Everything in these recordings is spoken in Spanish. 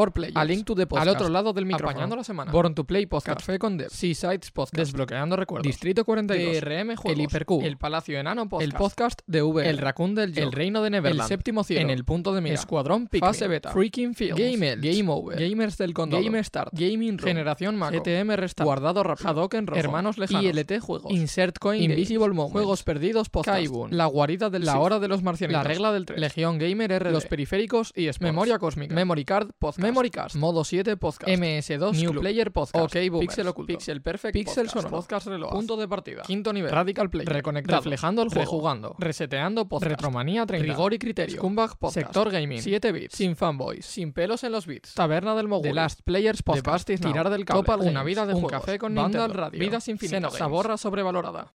For Players. A Link to the Podcast. Al otro lado del micrófono. Apañando la semana. Born to Play Podcast. Café con Dev. Seasides Podcast. Desbloqueando recuerdos. Distrito 42. DRM Juegos. El Hipercube. El Palacio Enano Podcast. El podcast de V. El Raccoon del. El Reino de El Neverland. Séptimo Cielo. En el punto de mira. Escuadrón Pikmin. Fase Beta. Freaking Fields. Game Elch. Game Over. Gamers del Condado. Game Start. Gaming Room. Generación Maco. GTM Restart. Guardado rápido. Hadoken Rojo. Hermanos lejanos. ILT Juegos. Insert Coin. Invisible Games. Moments. Juegos perdidos podcast. Kaibun. La guarida del La hora de los marcianitos. La regla del 3. Legión Gamer RD. Los periféricos y Sports. Memoria cósmica. Memory Card Podcast. Memory Modo 7 Podcast. MS2 New Club. Player Podcast. OK Boomers. Pixel Oculto. Pixel Perfect Pixel Podcast. Sonoro. Podcast Reload. Punto de partida. Quinto nivel. Radical Play. Reconectado. Reflejando el juego. Rejugando. Reseteando Podcast. Retromanía 30. Rigor y criterio. Scumbag Podcast. Sector Gaming. 7 bits. Sin fanboys. Sin pelos en los bits. Taberna del Mogul. The Last Players Podcast. Now. Tirar del cable. Una vida de Un juegos. café con Vandal Nintendo. Radio. Vidas infinitas. Saborra sobrevalorada.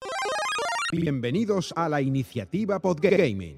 Bienvenidos a la iniciativa Podgaming.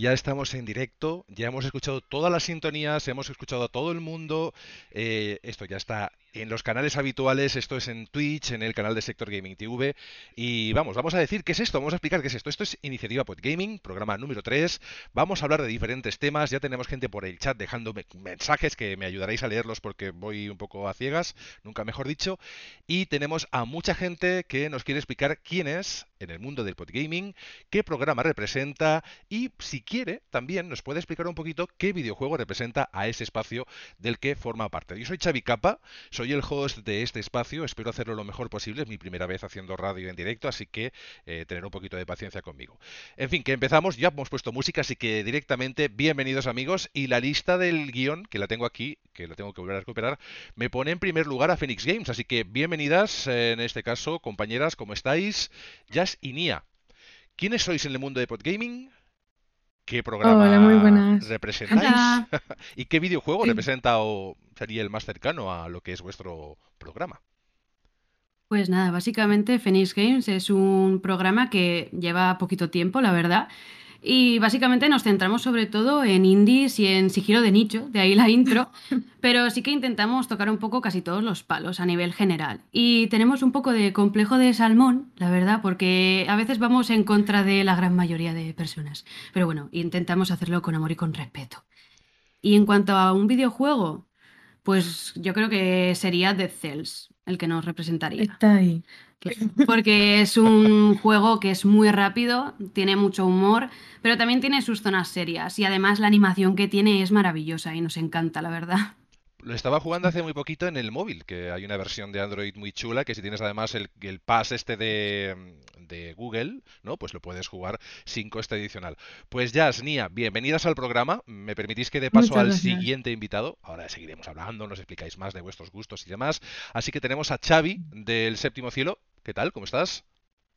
Ya estamos en directo, ya hemos escuchado todas las sintonías, hemos escuchado a todo el mundo. eh, esto ya está en los canales habituales, esto es en Twitch, en el canal de Sector Gaming TV. Y vamos, vamos a decir qué es esto, vamos a explicar qué es esto. Esto es Iniciativa Podgaming, programa número 3. Vamos a hablar de diferentes temas, ya tenemos gente por el chat dejándome mensajes que me ayudaréis a leerlos porque voy un poco a ciegas, nunca mejor dicho. Y tenemos a mucha gente que nos quiere explicar quién es en el mundo del podgaming, qué programa representa y si quiere también nos puede explicar un poquito qué videojuego representa a ese espacio del que forma parte. Yo soy Xavi Capa, soy el host de este espacio, espero hacerlo lo mejor posible, es mi primera vez haciendo radio en directo, así que eh, tener un poquito de paciencia conmigo. En fin, que empezamos, ya hemos puesto música, así que directamente bienvenidos amigos y la lista del guion, que la tengo aquí, que la tengo que volver a recuperar, me pone en primer lugar a Phoenix Games, así que bienvenidas en este caso, compañeras, ¿cómo estáis? Jazz y Nia. ¿Quiénes sois en el mundo de podgaming? ¿Qué programa Hola, muy buenas. representáis? Hola. ¿Y qué videojuego Sí. representa o sería el más cercano a lo que es vuestro programa? Pues nada, básicamente Phoenix Games es un programa que lleva poquito tiempo, la verdad. Y básicamente nos centramos sobre todo en indies y en sigilo de nicho, de ahí la intro, pero sí que intentamos tocar un poco casi todos los palos a nivel general. Y tenemos un poco de complejo de salmón, la verdad, porque a veces vamos en contra de la gran mayoría de personas. Pero bueno, intentamos hacerlo con amor y con respeto. Y en cuanto a un videojuego, pues yo creo que sería Dead Cells el que nos representaría. Está ahí. Porque es un juego que es muy rápido, tiene mucho humor, pero también tiene sus zonas serias y además la animación que tiene es maravillosa y nos encanta, la verdad. Lo estaba jugando hace muy poquito en el móvil, que hay una versión de Android muy chula, que si tienes además el, el pass este de, de Google, ¿no? Pues lo puedes jugar sin coste adicional. Pues Jazz, Nia, bienvenidas al programa. ¿Me permitís que dé paso Muchas al gracias. siguiente invitado? Ahora seguiremos hablando, nos explicáis más de vuestros gustos y demás. Así que tenemos a Xavi del Séptimo Cielo. ¿Qué tal? ¿Cómo estás?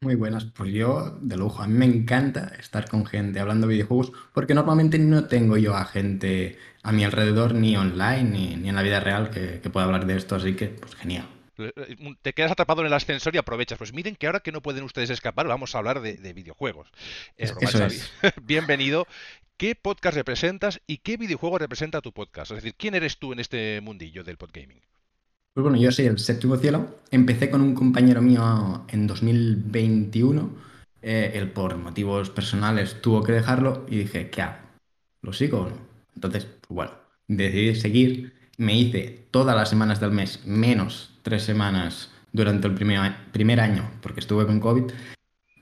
Muy buenas, pues yo de lujo. A mí me encanta estar con gente hablando de videojuegos porque normalmente no tengo yo a gente a mi alrededor ni online ni, ni en la vida real que, que pueda hablar de esto, así que pues genial. Eh, eh, Te quedas atrapado en el ascensor y aprovechas. Pues miren que ahora que no pueden ustedes escapar, vamos a hablar de, de videojuegos. Es broma, eso es. Bienvenido. ¿Qué podcast representas y qué videojuego representa tu podcast? Es decir, ¿quién eres tú en este mundillo del podgaming? Pues bueno, yo soy el séptimo cielo. Empecé con un compañero mío en 2021. Eh, él por motivos personales tuvo que dejarlo y dije, ¿qué hago? ¿Lo sigo o no? Entonces, pues bueno, decidí seguir. Me hice todas las semanas del mes, menos tres semanas durante el primer, primer año, porque estuve con COVID.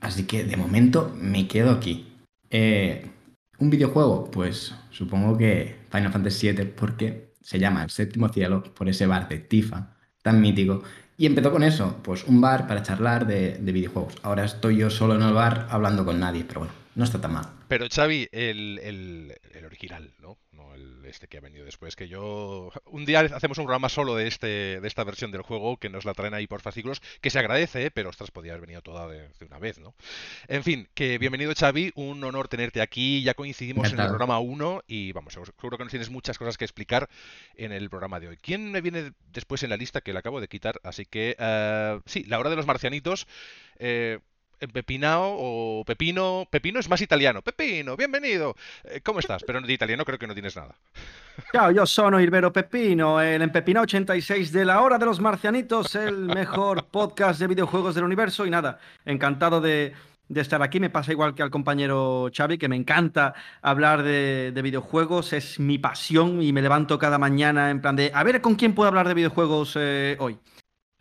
Así que de momento me quedo aquí. Eh, ¿Un videojuego? Pues supongo que Final Fantasy VII, porque se llama El Séptimo Cielo, por ese bar de Tifa tan mítico. Y empezó con eso, pues un bar para charlar de, de videojuegos. Ahora estoy yo solo en el bar hablando con nadie, pero bueno, no está tan mal. Pero Xavi, el, el- el original, ¿no? No el este que ha venido después. Que yo. Un día hacemos un programa solo de este, de esta versión del juego, que nos la traen ahí por fascículos, que se agradece, ¿eh? pero ostras, podía haber venido toda de, de una vez, ¿no? En fin, que bienvenido Xavi, un honor tenerte aquí. Ya coincidimos en el programa 1 y vamos, seguro seguro que nos tienes muchas cosas que explicar en el programa de hoy. ¿Quién me viene después en la lista que le acabo de quitar? Así que, eh, sí, la hora de los marcianitos. eh, Pepinao o Pepino. Pepino es más italiano. Pepino, bienvenido. Eh, ¿Cómo estás? Pero de italiano creo que no tienes nada. Ciao, io sono il vero Peppino, el Empepino 86 de la Hora de los Marcianitos, el mejor podcast de videojuegos del universo. Y nada, encantado de, estar aquí. Me pasa igual que al compañero Xavi, que me encanta hablar de, de, videojuegos. Es mi pasión y me levanto cada mañana en plan de a ver con quién puedo hablar de videojuegos eh, hoy.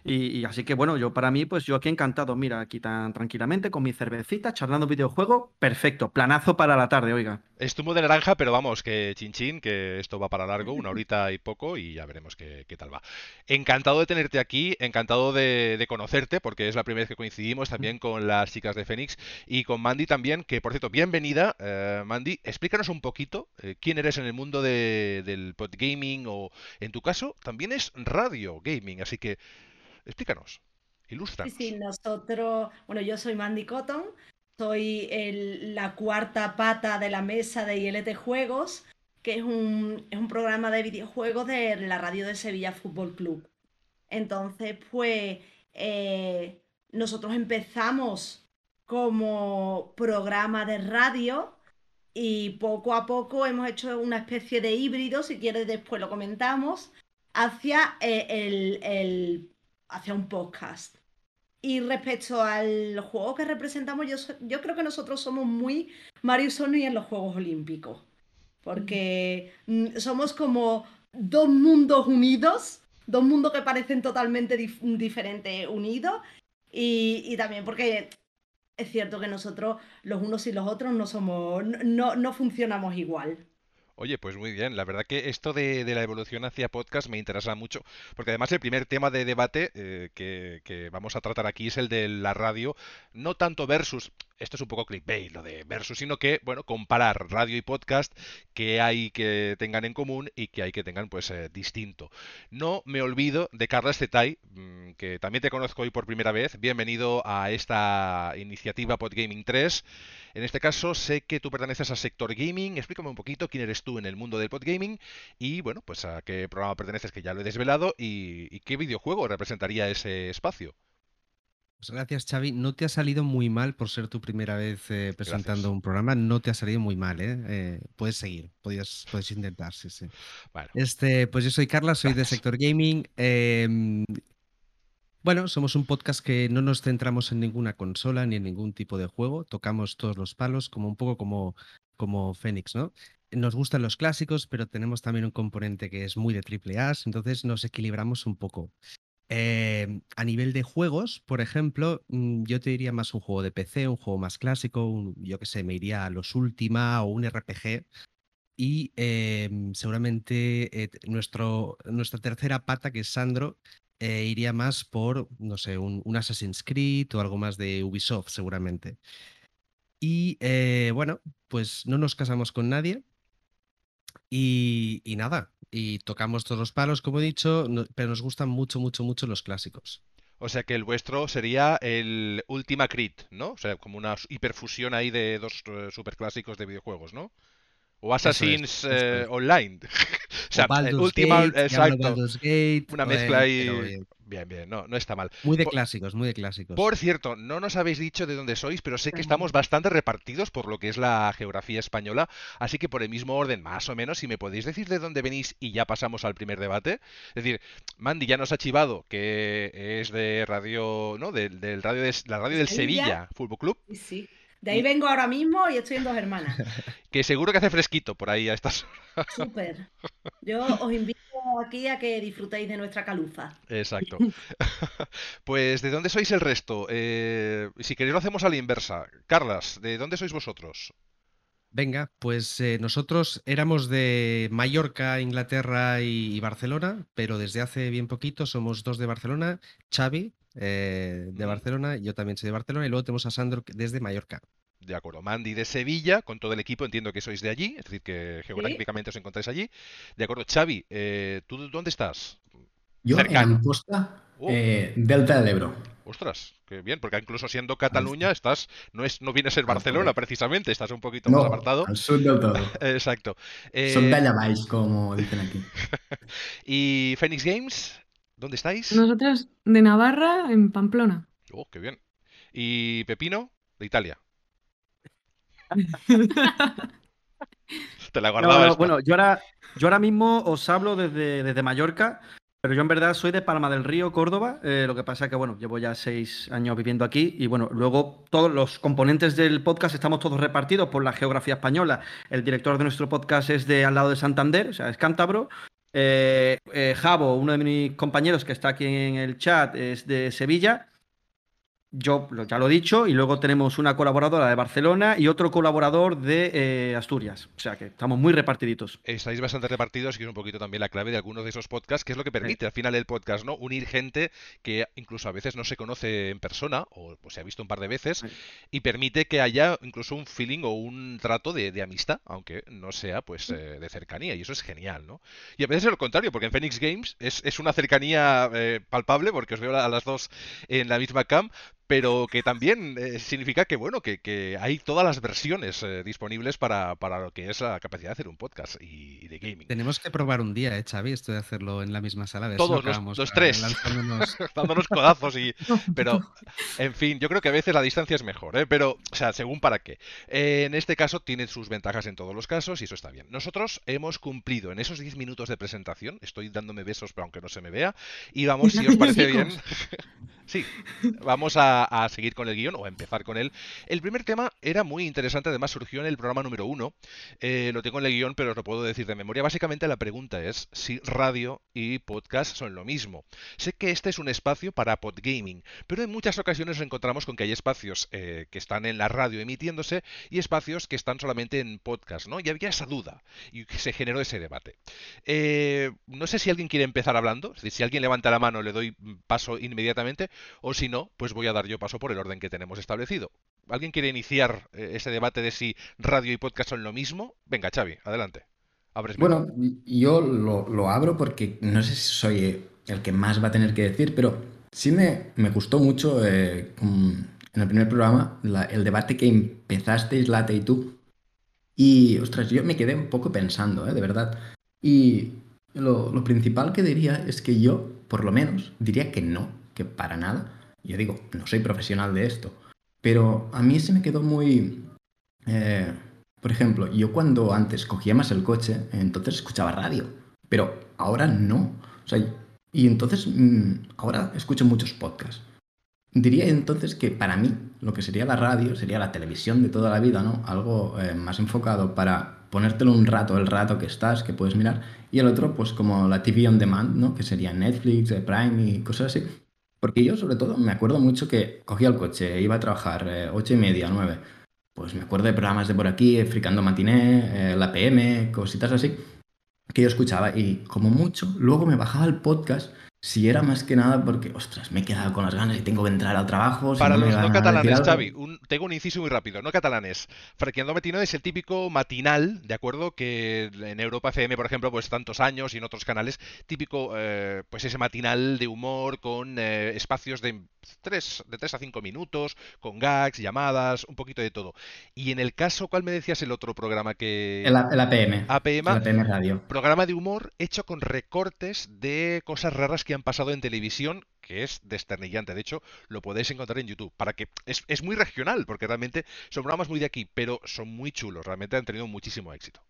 Y, así que bueno, yo para mí, pues yo aquí encantado, mira, aquí tan tranquilamente con mi cervecita, charlando videojuego, perfecto, planazo para la tarde, oiga. Es zumo de naranja, pero vamos, que chin chin, que esto va para largo, una horita y poco, y ya veremos qué, tal va. Encantado de tenerte aquí, encantado de, conocerte, porque es la primera vez que coincidimos también con las chicas de Fénix y con Mandy también, que por cierto, bienvenida. Eh, Mandy, explícanos un poquito eh, quién eres en el mundo del podgaming o, en tu caso, también es radio gaming, así que Explícanos, ilustra. Sí, sí, nosotros, bueno, yo soy Mandy Cotton, soy la cuarta pata de la mesa de ILT Juegos, que es un, es un programa de videojuegos de la radio de Sevilla Fútbol Club. Entonces, pues, eh, nosotros empezamos como programa de radio y poco a poco hemos hecho una especie de híbrido, si quieres después lo comentamos, hacia eh, el hacia un podcast. Y respecto al juego que representamos, yo, yo creo que nosotros somos muy Mario Sony en los Juegos Olímpicos. Porque somos como dos mundos unidos, dos mundos que parecen totalmente diferentes unidos. Y, y, también porque es cierto que nosotros, los unos y los otros, no somos. no, no funcionamos igual. Oye, pues muy bien. La verdad que esto de, la evolución hacia podcast me interesa mucho, porque además el primer tema de debate eh, que, vamos a tratar aquí es el de la radio, no tanto versus, esto es un poco clickbait, lo de versus, sino que, bueno, comparar radio y podcast, que hay que tengan en común y que hay que tengan, pues, eh, distinto. No me olvido de Carlos Zetay, mm, que también te conozco hoy por primera vez. Bienvenido a esta iniciativa Podgaming 3. En este caso, sé que tú perteneces al sector gaming. Explícame un poquito quién eres tú en el mundo del podgaming y, bueno, pues a qué programa perteneces, que ya lo he desvelado, y, qué videojuego representaría ese espacio. Pues gracias, Xavi. No te ha salido muy mal por ser tu primera vez eh, presentando un programa. No te ha salido muy mal, ¿eh? eh puedes seguir, puedes, puedes intentar, sí, sí. Este, pues yo soy Carla, soy de Sector Gaming. Em, bueno, somos un podcast que no nos centramos en ninguna consola ni en ningún tipo de juego. Tocamos todos los palos, como un poco como, como Fénix, ¿no? Nos gustan los clásicos, pero tenemos también un componente que es muy de triple A, entonces nos equilibramos un poco. Em, a nivel de juegos, por ejemplo, mm, yo te diría más un juego de PC, un juego más clásico, yo que sé, me iría a los Ultima o un RPG. Y em, seguramente eh, nuestro, nuestra tercera pata, que es Sandro, eh, iría más por, no sé, un, Assassin's Creed o algo más de Ubisoft, seguramente. Y eh, bueno, pues no nos casamos con nadie. Y, nada, y tocamos todos los palos, como he dicho, pero nos gustan mucho, mucho, mucho los clásicos. O sea que el vuestro sería el Ultima Creed, ¿no? O sea, como una hiperfusión ahí de dos eh, superclásicos de videojuegos, ¿no? O Assassin's Online. o sea, última, exacto. una mezcla ahí. Bien, bien, no, no está mal. Muy de clásicos, muy de clásicos. Por cierto, no nos habéis dicho de dónde sois, pero sé que estamos bastante repartidos por lo que es la geografía española, así que por el mismo orden, más o menos, si me podéis decir de dónde venís y ya pasamos al primer debate. Es decir, Mandy ya nos ha chivado que es de radio, ¿no? Del, radio de, la radio del Sevilla Fútbol Club. Sí. De ahí vengo ahora mismo y estoy en Dos Hermanas. que seguro que hace fresquito por ahí a estas horas. Súper. Yo os invito aquí a que disfrutéis de nuestra caluza. Exacto. pues, ¿de dónde sois el resto? Eh, si queréis lo hacemos a la inversa. Carlas, ¿de dónde sois vosotros? Venga, pues eh, nosotros éramos de Mallorca, Inglaterra y, Barcelona, pero desde hace bien poquito somos dos de Barcelona, Xavi eh, de Barcelona, yo también soy de Barcelona y luego tenemos a Sandro desde Mallorca. De acuerdo, Mandy de Sevilla, con todo el equipo, entiendo que sois de allí, es decir, que geográficamente os encontráis allí. De acuerdo, Xavi, eh, ¿tú dónde estás? Yo en Amposta, oh. eh, Delta del Ebro. Ostras, qué bien, porque incluso siendo Cataluña estás, no es, no viene a ser Barcelona precisamente, estás un poquito más apartado. Al sur del todo. Exacto. Son de como dicen aquí. ¿Y Phoenix Games? ¿Dónde estáis? Nosotros de Navarra, en Pamplona. Oh, qué bien. ¿Y Pepino? De Italia. Te la guardaba. bueno, yo ahora, yo ahora mismo os hablo desde, desde Mallorca, Pero yo en verdad soy de Palma del Río, Córdoba. Eh, lo que pasa es que, bueno, llevo ya seis años viviendo aquí y, bueno, luego todos los componentes del podcast estamos todos repartidos por la geografía española. El director de nuestro podcast es de al lado de Santander, o sea, es cántabro. Eh, eh, Javo, uno de mis compañeros que está aquí en el chat, es de Sevilla yo ya lo he dicho, y luego tenemos una colaboradora de Barcelona y otro colaborador de eh, Asturias. O sea que estamos muy repartiditos. Estáis bastante repartidos y es un poquito también la clave de algunos de esos podcasts, que es lo que permite al final el podcast, ¿no? Unir gente que incluso a veces no se conoce en persona o pues, se ha visto un par de veces y permite que haya incluso un feeling o un trato de, amistad, aunque no sea pues eh, de cercanía. Y eso es genial, ¿no? Y a veces es lo contrario, porque en Phoenix Games es, una cercanía eh, palpable, porque os veo a las dos en la misma cam, pero que también eh, significa que bueno que, hay todas las versiones eh, disponibles para, lo que es la capacidad de hacer un podcast y, de gaming. Tenemos que probar un día, ¿eh, Xavi? Esto de hacerlo en la misma sala. De Todos los, tres, dándonos codazos y... Pero, en fin, yo creo que a veces la distancia es mejor, ¿eh? Pero, o sea, según para qué. en este caso tiene sus ventajas en todos los casos y eso está bien. Nosotros hemos cumplido en esos 10 minutos de presentación, estoy dándome besos pero aunque no se me vea, y vamos, si os parece bien... sí, vamos a a, seguir con el guion o a empezar con él. El primer tema era muy interesante, además surgió en el programa número uno. Eh, lo tengo en el guion, pero os lo puedo decir de memoria. Básicamente la pregunta es si radio y podcast son lo mismo. Sé que este es un espacio para podgaming, pero en muchas ocasiones nos encontramos con que hay espacios eh, que están en la radio emitiéndose y espacios que están solamente en podcast, ¿no? Y había esa duda y se generó ese debate. Eh, no sé si alguien quiere empezar hablando, es decir, si alguien levanta la mano le doy paso inmediatamente, o si no, pues voy a dar yo paso por el orden que tenemos establecido. ¿Alguien quiere iniciar eh, ese debate de si radio y podcast son lo mismo? Venga, Xavi, adelante. bueno, yo lo, abro porque no sé si soy el que más va a tener que decir, pero sí me, gustó mucho eh, en el primer programa el debate que empezasteis, Late y tú. Y, ostras, yo me quedé un poco pensando, eh, de verdad. Y lo principal que diría es que yo, por lo menos, diría que no, que para nada. Yo digo, no soy profesional de esto, pero a mí se me quedó muy... Eh, por ejemplo, yo cuando antes cogía más el coche, entonces escuchaba radio, pero ahora no. O sea, y entonces mm, ahora escucho muchos podcasts. Diría entonces que para mí lo que sería la radio sería la televisión de toda la vida, ¿no? Algo eh, más enfocado para ponértelo un rato, el rato que estás, que puedes mirar, y el otro pues como la TV on demand, ¿no? Que sería Netflix, eh, Prime y cosas así. Porque yo, sobre todo, me acuerdo mucho que cogía el coche, iba a trabajar eh, ocho y media, nueve. Pues me acuerdo de programas de por aquí, Fricando Matiné, eh, la PM, cositas así, que yo escuchaba. Y como mucho, luego me bajaba el podcast si era más que nada porque, ostras, me he quedado con las ganas y tengo que entrar al trabajo. Para los no catalanes, Xavi, tengo un inciso muy rápido. No catalanes. Frequendo Matino es el típico matinal, ¿de acuerdo? Que en Europa FM, por ejemplo, pues tantos años y en otros canales, típico, eh, pues ese matinal de humor con eh, espacios de 3, de 3 a 5 minutos, con gags, llamadas, un poquito de todo. Y en el caso, ¿cuál me decías el otro programa que... El, APM. APM. El APM Radio. Programa de humor hecho con recortes de cosas raras que han pasado en televisión que es desternillante. De hecho, lo podéis encontrar en YouTube. Para que es, es, muy regional, porque realmente son programas muy de aquí, pero son muy chulos. Realmente han tenido muchísimo éxito.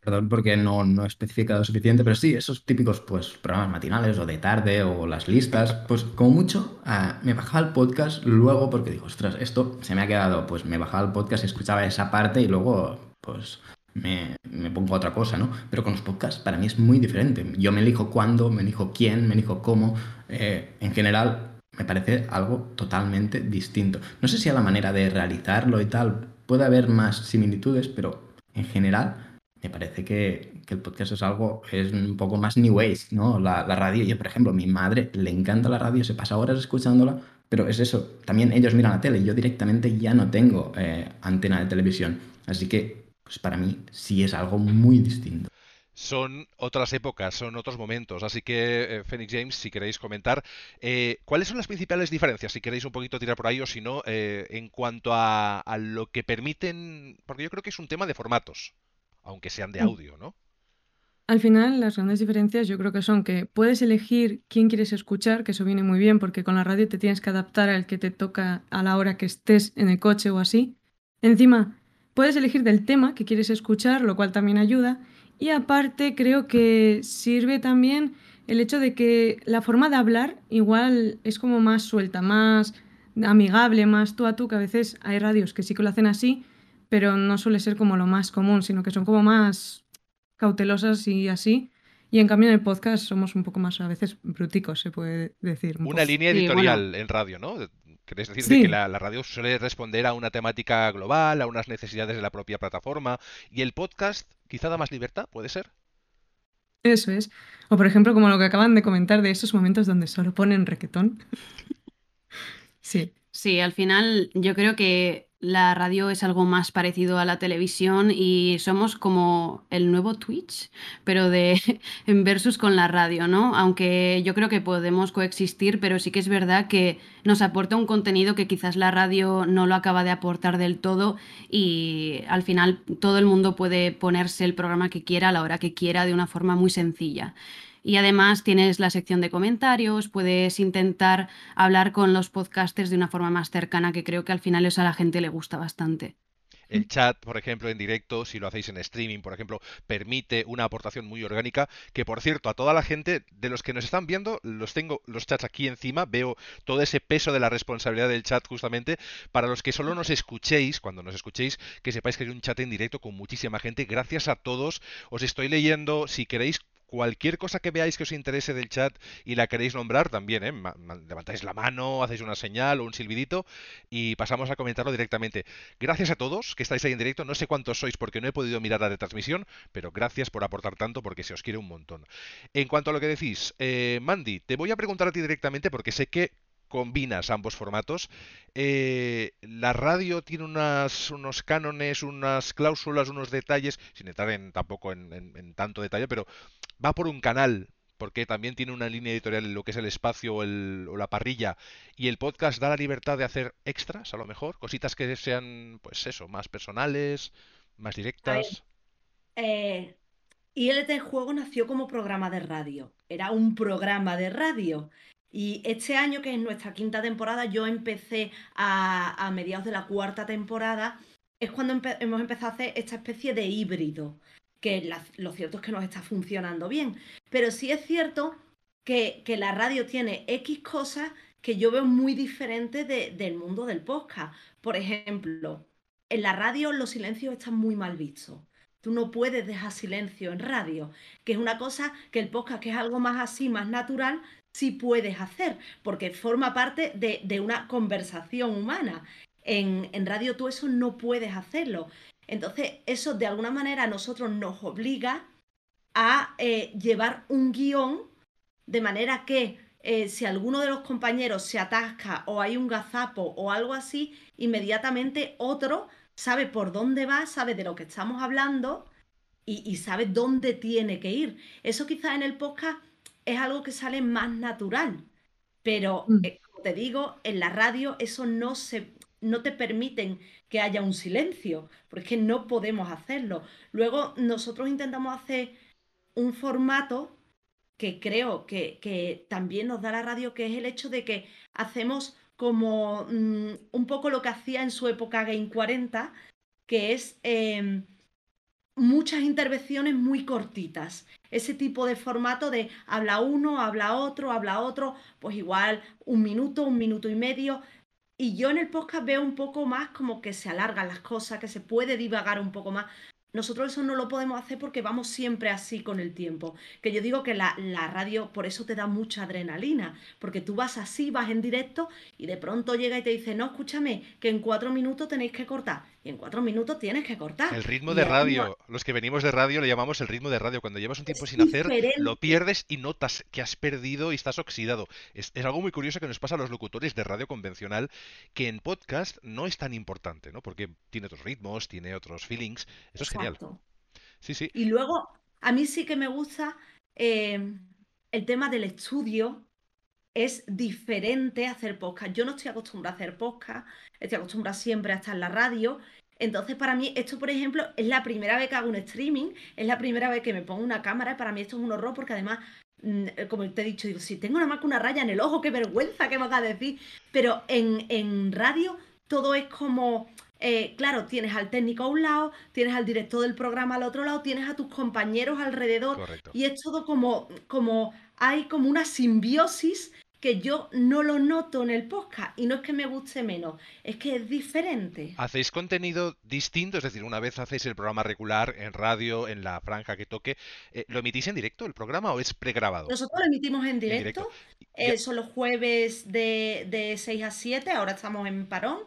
Perdón porque no, no he especificado suficiente, pero sí, esos típicos pues, programas matinales o de tarde o las listas, pues como mucho ah, me bajaba el podcast luego porque digo, ostras, esto se me ha quedado, pues me bajaba el podcast escuchaba esa parte y luego pues me, pongo a otra cosa, ¿no? Pero con los podcasts para mí es muy diferente. Yo me elijo cuándo, me elijo quién, me elijo cómo. Eh, en general me parece algo totalmente distinto. No sé si a la manera de realizarlo y tal puede haber más similitudes, pero en general me parece que, el podcast es algo, es un poco más new age, ¿no? La, radio, yo por ejemplo, mi madre le encanta la radio, se pasa horas escuchándola, pero es eso, también ellos miran la tele, yo directamente ya no tengo eh, antena de televisión, así que pues para mí sí es algo muy distinto son otras épocas, son otros momentos. Así que, eh, Phoenix James, si queréis comentar, eh, ¿cuáles son las principales diferencias? Si queréis un poquito tirar por ahí o si no, en cuanto a, lo que permiten, porque yo creo que es un tema de formatos aunque sean de mm. audio, ¿no? Al final, las grandes diferencias yo creo que son que puedes elegir quién quieres escuchar, que eso viene muy bien porque con la radio te tienes que adaptar al que te toca a la hora que estés en el coche o así. Encima, puedes elegir del tema que quieres escuchar, lo cual también ayuda. Y aparte, creo que sirve también el hecho de que la forma de hablar igual es como más suelta, más amigable, más tú a tú, que a veces hay radios que sí que lo hacen así, pero no suele ser como lo más común, sino que son como más cautelosas y así. Y en cambio en el podcast somos un poco más a veces bruticos, se puede decir. Una línea editorial en radio, ¿no? ¿Querés decir que la, radio suele responder a una temática global, a unas necesidades de la propia plataforma? ¿Y el podcast quizá da más libertad? ¿Puede ser? Eso es. O por ejemplo, como lo que acaban de comentar de esos momentos donde solo ponen requetón. sí. Sí, al final yo creo que la radio es algo más parecido a la televisión y somos como el nuevo Twitch, pero de en versus con la radio, ¿no? Aunque yo creo que podemos coexistir, pero sí que es verdad que nos aporta un contenido que quizás la radio no lo acaba de aportar del todo y al final todo el mundo puede ponerse el programa que quiera a la hora que quiera de una forma muy sencilla. Y además tienes la sección de comentarios, puedes intentar hablar con los podcasters de una forma más cercana, que creo que al final eso a la gente le gusta bastante. El chat, por ejemplo, en directo, si lo hacéis en streaming, por ejemplo, permite una aportación muy orgánica, que por cierto, a toda la gente de los que nos están viendo, los tengo los chats aquí encima, veo todo ese peso de la responsabilidad del chat justamente, para los que solo nos escuchéis, cuando nos escuchéis, que sepáis que hay un chat en directo con muchísima gente, gracias a todos, os estoy leyendo, si queréis cualquier cosa que veáis que os interese del chat y la queréis nombrar, también, ¿eh? levantáis la mano, hacéis una señal o un silbidito y pasamos a comentarlo directamente. Gracias a todos que estáis ahí en directo. No sé cuántos sois porque no he podido mirar la retransmisión, pero gracias por aportar tanto porque se os quiere un montón. En cuanto a lo que decís, eh, Mandy, te voy a preguntar a ti directamente porque sé que combinas ambos formatos. Eh, la radio tiene unas, unos cánones, unas cláusulas, unos detalles, sin entrar en, tampoco en, tanto detalle, pero va por un canal, porque también tiene una línea editorial en lo que es el espacio o la parrilla, y el podcast da la libertad de hacer extras, a lo mejor, cositas que sean, pues eso, más personales, más directas. Eh, ILT Juego nació como programa de radio. Era un programa de radio. Y este año, que es nuestra quinta temporada, yo empecé a, mediados de la cuarta temporada, es cuando hemos empezado a hacer esta especie de híbrido, que lo cierto es que nos está funcionando bien. Pero sí es cierto que, la radio tiene X cosas que yo veo muy diferentes del mundo del podcast. Por ejemplo, en la radio los silencios están muy mal vistos. Tú no puedes dejar silencio en radio, que es una cosa que el podcast, que es algo más así, más natural, sí puedes hacer, porque forma parte de, una conversación humana. En, radio tú eso no puedes hacerlo. Entonces, eso de alguna manera a nosotros nos obliga a eh, llevar un guion de manera que eh, si alguno de los compañeros se atasca o hay un gazapo o algo así, inmediatamente otro sabe por dónde va, sabe de lo que estamos hablando y, y sabe dónde tiene que ir. Eso quizás en el podcast es algo que sale más natural. Pero, mm. eh, como te digo, en la radio eso no se no te permiten que haya un silencio, porque es que no podemos hacerlo. Luego nosotros intentamos hacer un formato que creo que, también nos da la radio, que es el hecho de que hacemos como mm, un poco lo que hacía en su época Game 40, que es em, muchas intervenciones muy cortitas. Ese tipo de formato de habla uno, habla otro, habla otro, pues igual un minuto, un minuto y medio. Y yo en el podcast veo un poco más como que se alargan las cosas, que se puede divagar un poco más. Nosotros eso no lo podemos hacer porque vamos siempre así con el tiempo. Que yo digo que la, radio por eso te da mucha adrenalina, porque tú vas así, vas en directo y de pronto llega y te dice, no, escúchame, que en cuatro minutos tenéis que cortar. Y en cuatro minutos tienes que cortar. El ritmo de radio, los que venimos de radio le llamamos el ritmo de radio. Cuando llevas un tiempo sin hacer, lo pierdes y notas que has perdido y estás oxidado. Es, algo muy curioso que nos pasa a los locutores de radio convencional, que en podcast no es tan importante, ¿no? Porque tiene otros ritmos, tiene otros feelings. Eso es genial. Sí, sí. Y luego, a mí sí que me gusta eh, el tema del estudio. Es diferente hacer podcast. Yo no estoy acostumbrada a hacer podcast, estoy acostumbrada siempre a estar en la radio. Entonces, para mí, esto, por ejemplo, es la primera vez que hago un streaming, es la primera vez que me pongo una cámara y para mí esto es un horror porque además mm, como te he dicho, digo, si tengo nada más que una raya en el ojo, qué vergüenza que me vas a decir. Pero en, en radio todo es como eh, claro, tienes al técnico a un lado, tienes al director del programa al otro lado, tienes a tus compañeros alrededor y es todo como, como, hay como una simbiosis que yo no lo noto en el podcast y no es que me guste menos, es que es diferente. ¿Hacéis contenido distinto? Es decir, una vez hacéis el programa regular en radio, en la franja que toque, eh, ¿lo emitís en directo el programa o es pregrabado? Nosotros lo emitimos en directo, eh, son los jueves de, de 6 a 7, ahora estamos en parón,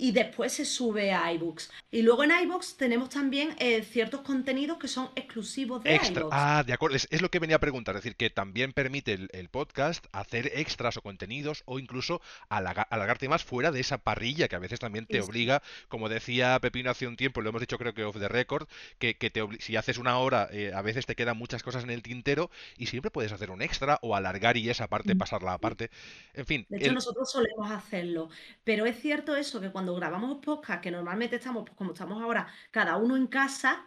y después se sube a iBooks. Y luego en iBooks tenemos también eh, ciertos contenidos que son exclusivos de Extra. Ah, de acuerdo. Es, lo que venía a preguntar. Es decir, que también permite el, podcast hacer extras o contenidos o incluso alargarte más fuera de esa parrilla que a veces también te obliga, como decía Pepino hace un tiempo, lo hemos dicho creo que off the record, que, te si haces una hora, eh, a veces te quedan muchas cosas en el tintero y siempre puedes hacer un extra o alargar y esa parte pasarla aparte. En fin. De hecho, nosotros solemos hacerlo. Pero es cierto eso, que cuando grabamos podcast, que normalmente estamos, pues, como estamos ahora, cada uno en casa,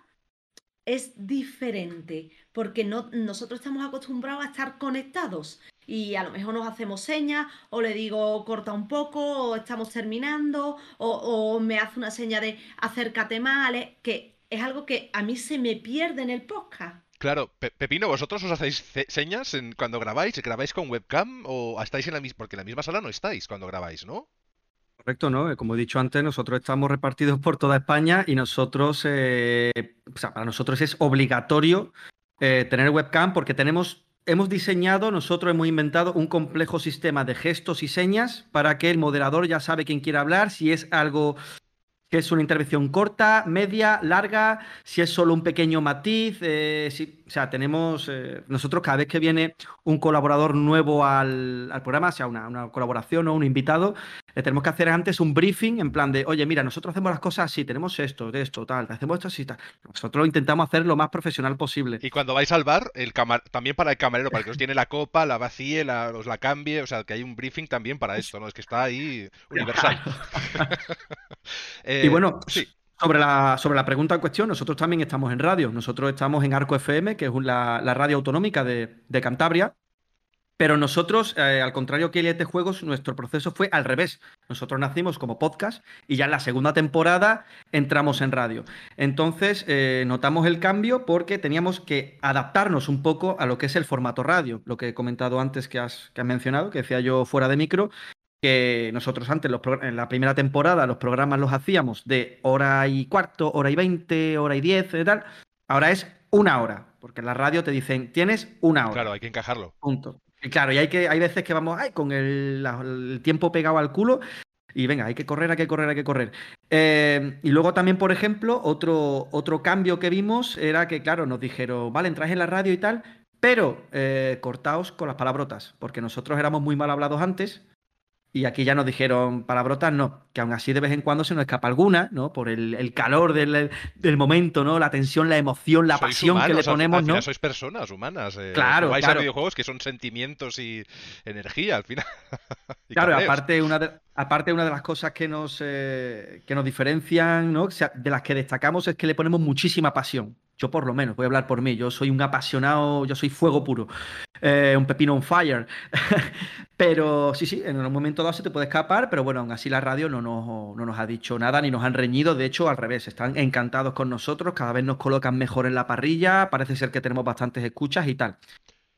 es diferente, porque no, nosotros estamos acostumbrados a estar conectados y a lo mejor nos hacemos señas o le digo corta un poco o estamos terminando o, me hace una seña de acércate más, que es algo que a mí se me pierde en el podcast. Claro, Pepino, ¿vosotros os hacéis señas en, cuando grabáis? ¿Grabáis con webcam o estáis en la misma? Porque en la misma sala no estáis cuando grabáis, ¿no? Correcto, ¿no? Eh, como he dicho antes, nosotros estamos repartidos por toda España y nosotros, eh, o sea, para nosotros es obligatorio eh, tener webcam porque tenemos, hemos diseñado, nosotros hemos inventado un complejo sistema de gestos y señas para que el moderador ya sabe quién quiere hablar, si es algo que es una intervención corta, media, larga, si es solo un pequeño matiz. o sea, tenemos, nosotros cada vez que viene un colaborador nuevo al, programa, sea una, una, colaboración o un invitado, le tenemos que hacer antes un briefing en plan de, oye, mira, nosotros hacemos las cosas así, tenemos esto, de esto, tal, hacemos esto así, tal. Nosotros lo intentamos hacer lo más profesional posible. Y cuando vais al bar, el también para el camarero, para que os tiene la copa, la vacíe, la, os la cambie, o sea, que hay un briefing también para esto, ¿no? Es que está ahí universal. y bueno, eh, Sobre la, sobre la pregunta en cuestión, nosotros también estamos en radio. Nosotros estamos en Arco FM, que es la, la radio autonómica de, de Cantabria. Pero nosotros, eh, al contrario que Elite Juegos, nuestro proceso fue al revés. Nosotros nacimos como podcast y ya en la segunda temporada entramos en radio. Entonces, eh, notamos el cambio porque teníamos que adaptarnos un poco a lo que es el formato radio. Lo que he comentado antes que has, que has mencionado, que decía yo fuera de micro, que nosotros antes, en la primera temporada, los programas los hacíamos de hora y cuarto, hora y veinte, hora y diez, y tal. Ahora es una hora, porque en la radio te dicen, tienes una hora. Claro, hay que encajarlo. Punto. Claro, y hay, que, hay veces que vamos ay, con el, tiempo pegado al culo y venga, hay que correr, hay que correr, hay que correr. Eh, y luego también, por ejemplo, otro, otro cambio que vimos era que, claro, nos dijeron, vale, entráis en la radio y tal, pero eh, cortaos con las palabrotas, porque nosotros éramos muy mal hablados antes y aquí ya nos dijeron palabrotas, no, que aún así de vez en cuando se nos escapa alguna, ¿no? Por el, calor del, momento, ¿no? La tensión, la emoción, la pasión que le ponemos, al final ¿no? sois personas humanas. Eh, claro, vais a videojuegos que son sentimientos y energía al final. claro, aparte una, de, aparte una de las cosas que nos, eh, que nos diferencian, ¿no? de las que destacamos es que le ponemos muchísima pasión. Por lo menos, voy a hablar por mí, yo soy un apasionado, yo soy fuego puro, eh, un pepino on fire. pero sí, sí, en un momento dado se te puede escapar, pero bueno, aún así la radio no nos, no nos ha dicho nada ni nos han reñido, de hecho al revés, están encantados con nosotros, cada vez nos colocan mejor en la parrilla, parece ser que tenemos bastantes escuchas y tal.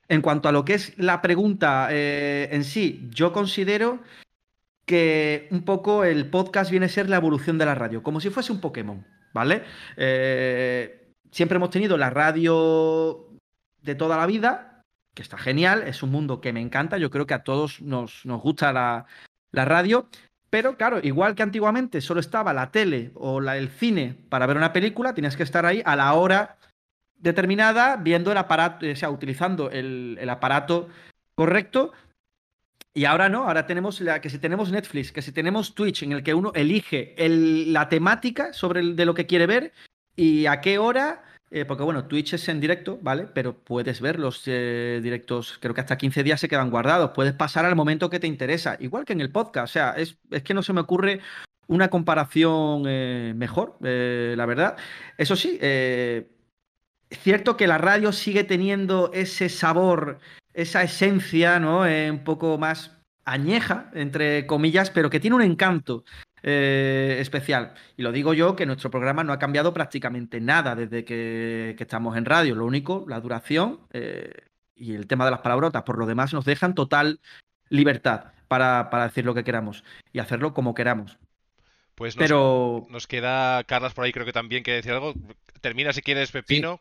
En cuanto a lo que es la pregunta eh, en sí, yo considero que un poco el podcast viene a ser la evolución de la radio, como si fuese un Pokémon, ¿vale? Eh, Siempre hemos tenido la radio de toda la vida, que está genial, es un mundo que me encanta, yo creo que a todos nos, gusta la, radio, pero claro, igual que antiguamente solo estaba la tele o la, el cine para ver una película, tienes que estar ahí a la hora determinada viendo el aparato, o sea, utilizando el, aparato correcto. Y ahora no, ahora tenemos la, que si tenemos Netflix, que si tenemos Twitch, en el que uno elige la temática sobre el, de lo que quiere ver y a qué hora eh, porque bueno, Twitch es en directo, ¿vale? Pero puedes ver los eh, directos, creo que hasta 15 días se quedan guardados. Puedes pasar al momento que te interesa, igual que en el podcast. O sea, es, que no se me ocurre una comparación eh, mejor, la verdad. Eso sí, es cierto que la radio sigue teniendo ese sabor, esa esencia, ¿no? un poco más añeja, entre comillas, pero que tiene un encanto. Eh, especial. Y lo digo yo que nuestro programa no ha cambiado prácticamente nada desde que, estamos en radio. Lo único, la duración eh, y el tema de las palabrotas. Por lo demás, nos dejan total libertad para, decir lo que queramos y hacerlo como queramos. Pues nos, Pero... nos queda Carlas por ahí, creo que también quiere decir algo. Termina si quieres, Pepino.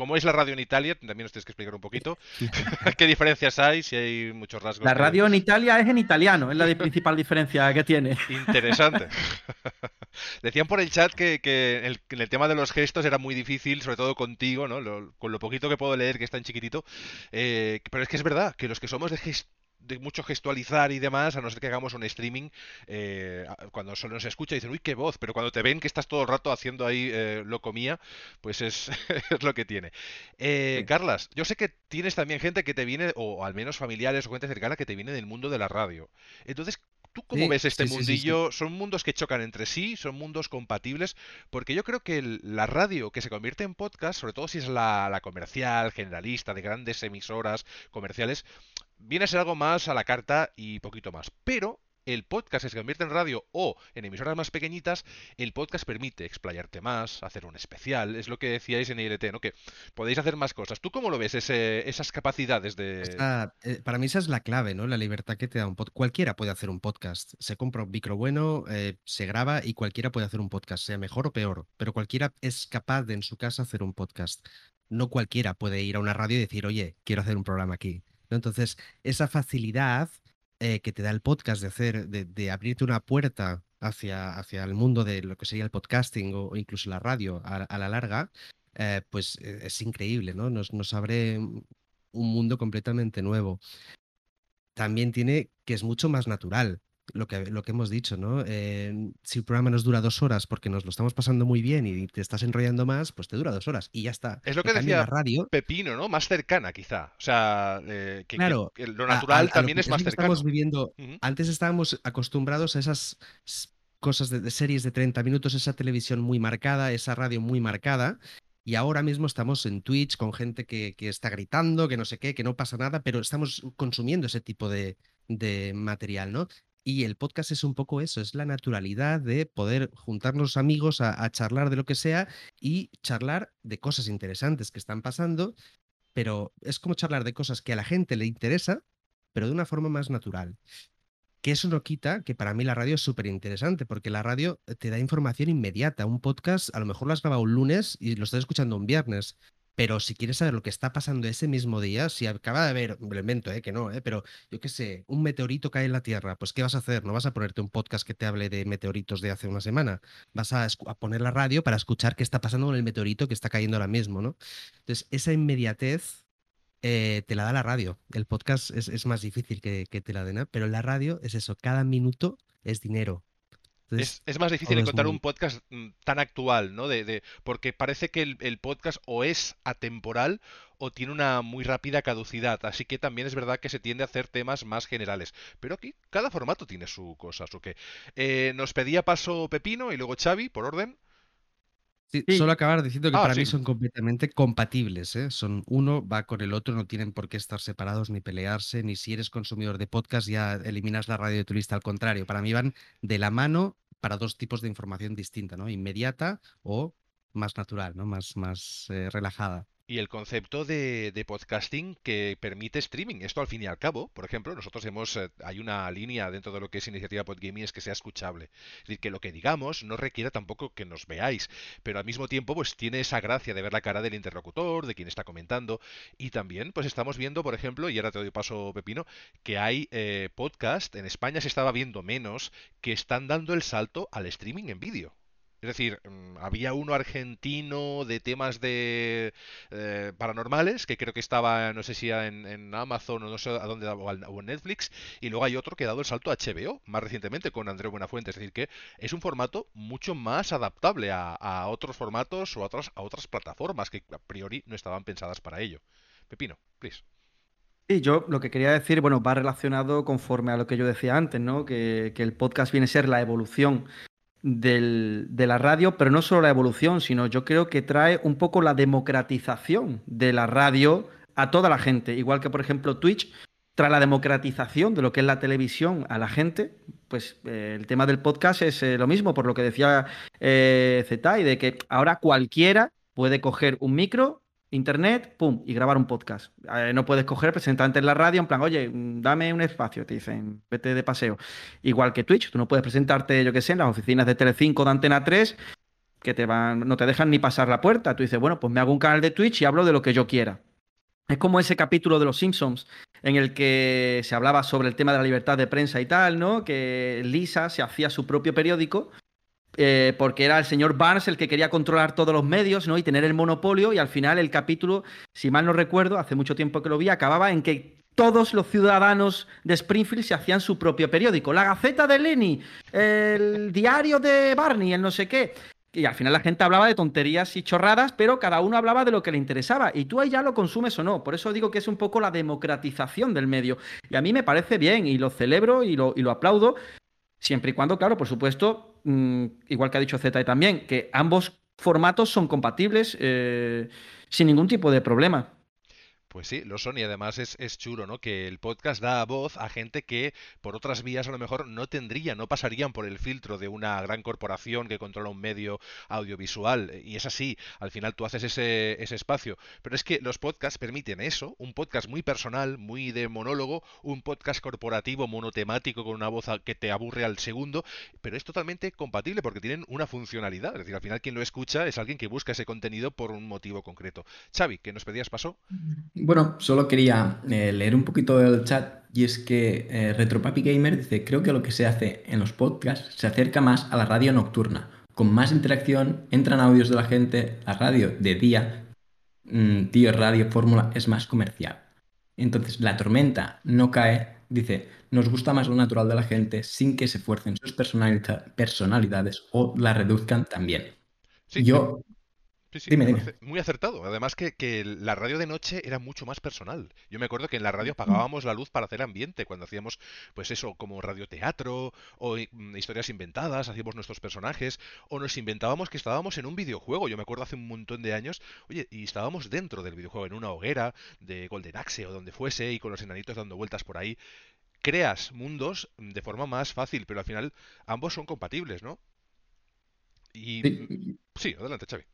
¿Cómo es la radio en Italia? También tienes que explicar un poquito. ¿Qué diferencias hay? Si hay muchos rasgos. La radio en Italia es en italiano, es la principal diferencia que tiene. Interesante. Decían por el chat que, el, en el tema de los gestos era muy difícil, sobre todo contigo, ¿no? con lo poquito que puedo leer, que es tan chiquitito. Eh, pero es que es verdad que los que somos de gestos de mucho gestualizar y demás, a no ser que hagamos un streaming, eh, cuando solo nos escucha dicen, uy, qué voz, pero cuando te ven que estás todo el rato haciendo ahí eh, lo comía, pues es, es, lo que tiene. Eh, Carlas, yo sé que tienes también gente que te viene, o al menos familiares o gente cercana que te viene del mundo de la radio. Entonces, ¿Tú cómo ves este mundillo? ¿Son mundos que chocan entre sí? ¿Son mundos compatibles? Porque yo creo que la radio que se convierte en podcast, sobre todo si es la, comercial, generalista, de grandes emisoras comerciales, viene a ser algo más a la carta y poquito más. Pero el podcast se convierte en radio o en emisoras más pequeñitas, el podcast permite explayarte más, hacer un especial, es lo que decíais en ILT, ¿no? Que podéis hacer más cosas. ¿Tú cómo lo ves, esas capacidades de...? Eh, para mí esa es la clave, ¿no? La libertad que te da un podcast. Cualquiera puede hacer un podcast. Se compra un micro bueno, eh, se graba y cualquiera puede hacer un podcast, sea mejor o peor, pero cualquiera es capaz de en su casa hacer un podcast. No cualquiera puede ir a una radio y decir, oye, quiero hacer un programa aquí. Entonces, esa facilidad eh, que te da el podcast de hacer, de, abrirte una puerta hacia, hacia el mundo de lo que sería el podcasting o, incluso la radio a, la larga, eh, pues eh, es increíble, ¿no? Nos, nos abre un mundo completamente nuevo. También tiene que es mucho más natural lo que, lo que hemos dicho, ¿no? Eh, si el programa nos dura dos horas porque nos lo estamos pasando muy bien y te estás enrollando más, pues te dura dos horas y ya está. Es lo que decía radio, Pepino, ¿no? Más cercana, quizá. O sea, eh, que, claro, lo natural también es más cercano. Estamos viviendo, Antes estábamos acostumbrados a esas cosas de, series de 30 minutos, esa televisión muy marcada, esa radio muy marcada. Y ahora mismo estamos en Twitch con gente que, que, está gritando, que no sé qué, que no pasa nada, pero estamos consumiendo ese tipo de, de material, ¿no? Y el podcast es un poco eso, es la naturalidad de poder juntarnos amigos a, charlar de lo que sea y charlar de cosas interesantes que están pasando, pero es como charlar de cosas que a la gente le interesa, pero de una forma más natural. Que eso no quita que para mí la radio es súper interesante, porque la radio te da información inmediata. Un podcast a lo mejor lo has grabado un lunes y lo estás escuchando un viernes, pero si quieres saber lo que está pasando ese mismo día, si acaba de haber, lo invento, ¿eh? que no, ¿eh? pero yo qué sé, un meteorito cae en la Tierra, pues ¿qué vas a hacer? No vas a ponerte un podcast que te hable de meteoritos de hace una semana. Vas a, poner la radio para escuchar qué está pasando con el meteorito que está cayendo ahora mismo, ¿no? Entonces, esa inmediatez eh, te la da la radio. El podcast es, más difícil que, que te la den, pero la radio es eso, cada minuto es dinero es, más difícil encontrar un podcast mm, tan actual, ¿no? De, porque parece que el, podcast o es atemporal o tiene una muy rápida caducidad. Así que también es verdad que se tiende a hacer temas más generales. Pero aquí cada formato tiene su cosa, su que. Eh, nos pedía paso Pepino y luego Xavi, por orden. Sí, Solo acabar diciendo que ah, para mí son completamente compatibles. ¿eh? Son uno va con el otro, no tienen por qué estar separados ni pelearse, ni si eres consumidor de podcast ya eliminas la radio de tu lista. Al contrario, para mí van de la mano para dos tipos de información distinta, ¿no? Inmediata o más natural, ¿no? Más, más eh, relajada y el concepto de, podcasting que permite streaming. Esto al fin y al cabo, por ejemplo, nosotros hemos, eh, hay una línea dentro de lo que es iniciativa Podgaming es que sea escuchable. Es decir, que lo que digamos no requiere tampoco que nos veáis, pero al mismo tiempo pues tiene esa gracia de ver la cara del interlocutor, de quien está comentando y también pues estamos viendo, por ejemplo, y ahora te doy paso Pepino, que hay eh, podcast, en España se estaba viendo menos, que están dando el salto al streaming en vídeo. Es decir, mm, había uno argentino de temas de eh, paranormales, que creo que estaba, no sé si en, Amazon o no sé a dónde, o en Netflix, y luego hay otro que ha dado el salto a HBO, más recientemente con Andrés Buenafuente. Es decir, que es un formato mucho más adaptable a, otros formatos o a otras, plataformas que a priori no estaban pensadas para ello. Pepino, please. Sí, yo lo que quería decir, bueno, va relacionado conforme a lo que yo decía antes, ¿no? Que el podcast viene a ser la evolución de la radio, pero no solo la evolución, sino yo creo que trae un poco la democratización de la radio a toda la gente. Igual que, por ejemplo, Twitch tras la democratización de lo que es la televisión a la gente, pues eh, el tema del podcast es eh, lo mismo, por lo que decía eh, de que ahora cualquiera puede coger un micro, internet, pum, y grabar un podcast. Eh, no puedes coger, presentarte en la radio, en plan, oye, mm, dame un espacio, te dicen, vete de paseo. Igual que Twitch, tú no puedes presentarte, yo qué sé, en las oficinas de Telecinco de Antena 3, que te van, no te dejan ni pasar la puerta. Tú dices, bueno, pues me hago un canal de Twitch y hablo de lo que yo quiera. Es como ese capítulo de Los Simpsons en el que se hablaba sobre el tema de la libertad de prensa y tal, ¿no? Que Lisa se hacía su propio periódico eh, porque era el señor Barnes el que quería controlar todos los medios, ¿no? Y tener el monopolio y al final el capítulo, si mal no recuerdo, hace mucho tiempo que lo vi, acababa en que todos los ciudadanos de Springfield se hacían su propio periódico. La Gaceta de Lenny, el diario de Barney, el no sé qué. Y al final la gente hablaba de tonterías y chorradas, pero cada uno hablaba de lo que le interesaba. Y tú ahí ya lo consumes o no. Por eso digo que es un poco la democratización del medio. Y a mí me parece bien y lo celebro y lo, y lo aplaudo. Siempre y cuando, claro, por supuesto, mm, igual que ha dicho Z también, que ambos formatos son compatibles eh, sin ningún tipo de problema. Pues sí, lo son y además es, chulo, ¿no? Que el podcast da voz a gente que por otras vías a lo mejor no tendrían, no pasarían por el filtro de una gran corporación que controla un medio audiovisual. Y es así, al final tú haces ese, ese espacio. Pero es que los podcasts permiten eso, un podcast muy personal, muy de monólogo, un podcast corporativo monotemático con una voz que te aburre al segundo, pero es totalmente compatible porque tienen una funcionalidad. Es decir, al final quien lo escucha es alguien que busca ese contenido por un motivo concreto. Xavi, ¿qué nos pedías paso? Bueno, solo quería eh, leer un poquito del chat y es que eh, Retropapi Gamer dice, creo que lo que se hace en los podcasts se acerca más a la radio nocturna, con más interacción, entran audios de la gente, la radio de día, mm, tío, radio, fórmula, es más comercial. Entonces, la tormenta no cae, dice, nos gusta más lo natural de la gente sin que se fuercen sus personalidades o la reduzcan también. Yo Sí, sí, muy acertado. Además que, la radio de noche era mucho más personal. Yo me acuerdo que en la radio apagábamos la luz para hacer ambiente, cuando hacíamos, pues eso, como radioteatro o mm, historias inventadas, hacíamos nuestros personajes, o nos inventábamos que estábamos en un videojuego. Yo me acuerdo hace un montón de años, oye, y estábamos dentro del videojuego, en una hoguera de Golden Axe o donde fuese, y con los enanitos dando vueltas por ahí. Creas mundos de forma más fácil, pero al final ambos son compatibles, ¿no? Y... Sí, adelante, Xavi.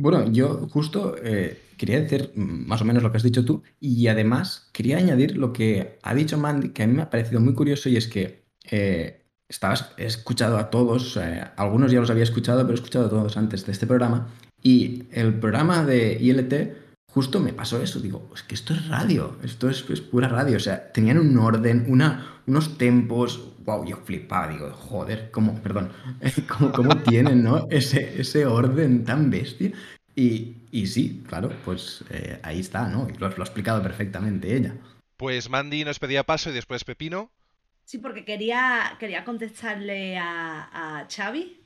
Bueno, yo justo eh, quería decir más o menos lo que has dicho tú y además quería añadir lo que ha dicho Mandy, que a mí me ha parecido muy curioso y es que eh, estabas, escuchado a todos, eh, algunos ya los había escuchado, pero he escuchado a todos antes de este programa y el programa de ILT justo me pasó eso, digo, es que esto es radio, esto es, es pura radio, o sea, tenían un orden, una, unos tempos, wow, yo flipaba, digo, joder, ¿cómo, perdón, cómo, tienen, ¿no? Ese, ese orden tan bestia. Y, y sí, claro, pues eh, ahí está, ¿no? Y lo, lo, ha explicado perfectamente ella. Pues Mandy nos pedía paso y después Pepino. Sí, porque quería, quería contestarle a, a Xavi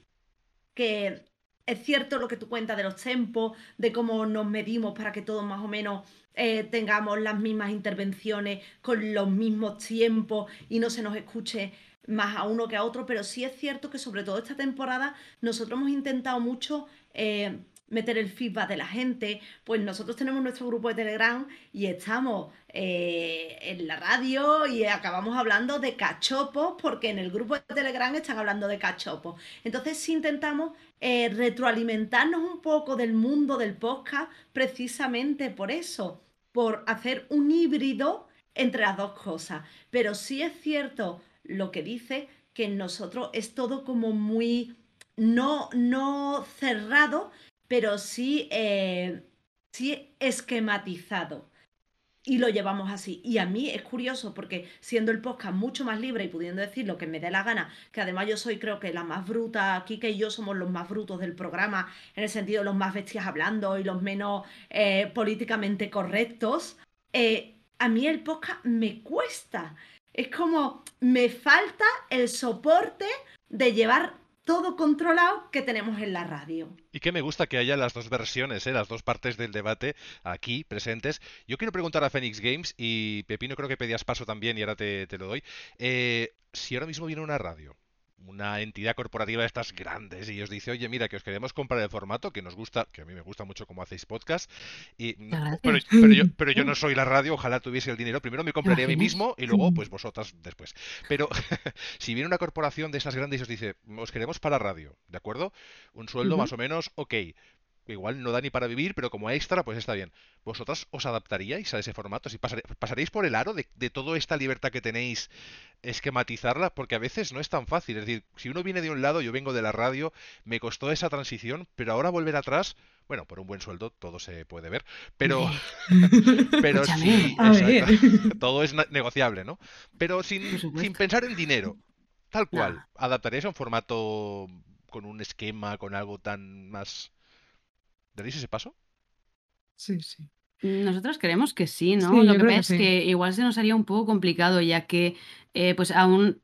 que es cierto lo que tú cuentas de los tempos, de cómo nos medimos para que todos más o menos eh, tengamos las mismas intervenciones con los mismos tiempos y no se nos escuche más a uno que a otro, pero sí es cierto que sobre todo esta temporada nosotros hemos intentado mucho eh, meter el feedback de la gente, pues nosotros tenemos nuestro grupo de Telegram y estamos eh, en la radio y acabamos hablando de cachopos porque en el grupo de Telegram están hablando de cachopos. Entonces sí intentamos eh, retroalimentarnos un poco del mundo del podcast precisamente por eso, por hacer un híbrido entre las dos cosas. Pero sí es cierto lo que dice que en nosotros es todo como muy no, no cerrado, pero sí, eh, sí esquematizado. Y lo llevamos así. Y a mí es curioso porque siendo el podcast mucho más libre y pudiendo decir lo que me dé la gana, que además yo soy creo que la más bruta, aquí que yo somos los más brutos del programa, en el sentido de los más bestias hablando y los menos eh, políticamente correctos, eh, a mí el podcast me cuesta. Es como me falta el soporte de llevar todo controlado que tenemos en la radio. Y que me gusta que haya las dos versiones, ¿eh? las dos partes del debate aquí presentes. Yo quiero preguntar a Phoenix Games y Pepino creo que pedías paso también y ahora te, lo doy. Eh, si ahora mismo viene una radio una entidad corporativa de estas grandes y os dice, oye, mira, que os queremos comprar el formato, que nos gusta, que a mí me gusta mucho cómo hacéis podcast, y, pero, yo, pero yo no soy la radio, ojalá tuviese el dinero, primero me compraría a mí mismo y luego pues vosotras después. Pero si viene una corporación de esas grandes y os dice, os queremos para radio, ¿de acuerdo? Un sueldo más o menos, ok, igual no da ni para vivir, pero como extra, pues está bien. ¿Vosotras os adaptaríais a ese formato? Si pasaréis por el aro de, de, toda esta libertad que tenéis, esquematizarla, porque a veces no es tan fácil. Es decir, si uno viene de un lado, yo vengo de la radio, me costó esa transición, pero ahora volver atrás, bueno, por un buen sueldo todo se puede ver, pero, pero sí, todo es negociable, ¿no? Pero sin, sin pensar en dinero, tal cual, ¿adaptaríais a un formato con un esquema, con algo tan más ¿Daréis ese paso? Sí, sí. Nosotros creemos que sí, ¿no? Lo que pasa es que igual se nos haría un poco complicado, ya que eh, pues aún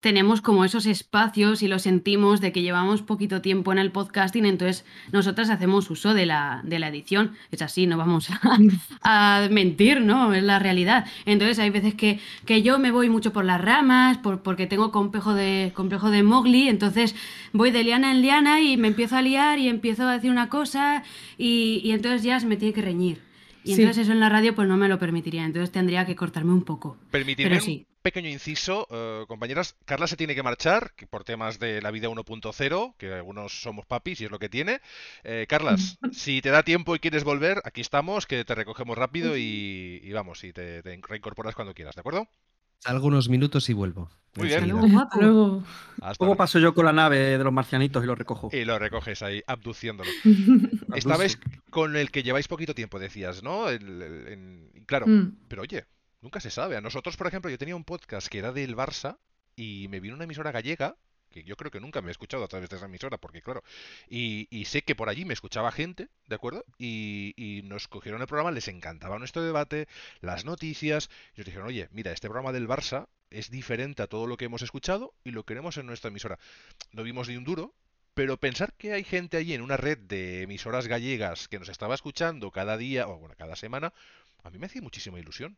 tenemos como esos espacios y lo sentimos de que llevamos poquito tiempo en el podcasting, entonces nosotras hacemos uso de la, de la edición. Es así, no vamos a, mentir, ¿no? Es la realidad. Entonces hay veces que, que yo me voy mucho por las ramas, por, porque tengo complejo de, complejo de Mowgli, entonces voy de liana en liana y me empiezo a liar y empiezo a decir una cosa y, y entonces ya se me tiene que reñir. Y entonces eso en la radio pues no me lo permitiría, entonces tendría que cortarme un poco. Permitirme Pero sí. Pequeño inciso, eh, compañeras, Carla se tiene que marchar por temas de la vida 1.0, que algunos somos papis y es lo que tiene. Eh, Carlas, si te da tiempo y quieres volver, aquí estamos, que te recogemos rápido y, vamos, y te, te reincorporas cuando quieras, ¿de acuerdo? Algunos minutos y vuelvo. Muy bien. Luego, Luego paso yo con la nave de los marcianitos y lo recojo. Y lo recoges ahí, abduciéndolo. vez con el que lleváis poquito tiempo, decías, ¿no? Claro, mm. pero oye, nunca se sabe. A nosotros, por ejemplo, yo tenía un podcast que era del Barça y me vino una emisora gallega que yo creo que nunca me he escuchado a través de esa emisora, porque claro, y, sé que por allí me escuchaba gente, ¿de acuerdo? Y, nos cogieron el programa, les encantaba nuestro debate, las noticias, y nos dijeron, oye, mira, este programa del Barça es diferente a todo lo que hemos escuchado y lo queremos en nuestra emisora. No vimos ni un duro, pero pensar que hay gente allí en una red de emisoras gallegas que nos estaba escuchando cada día, o bueno, cada semana, a mí me hacía muchísima ilusión.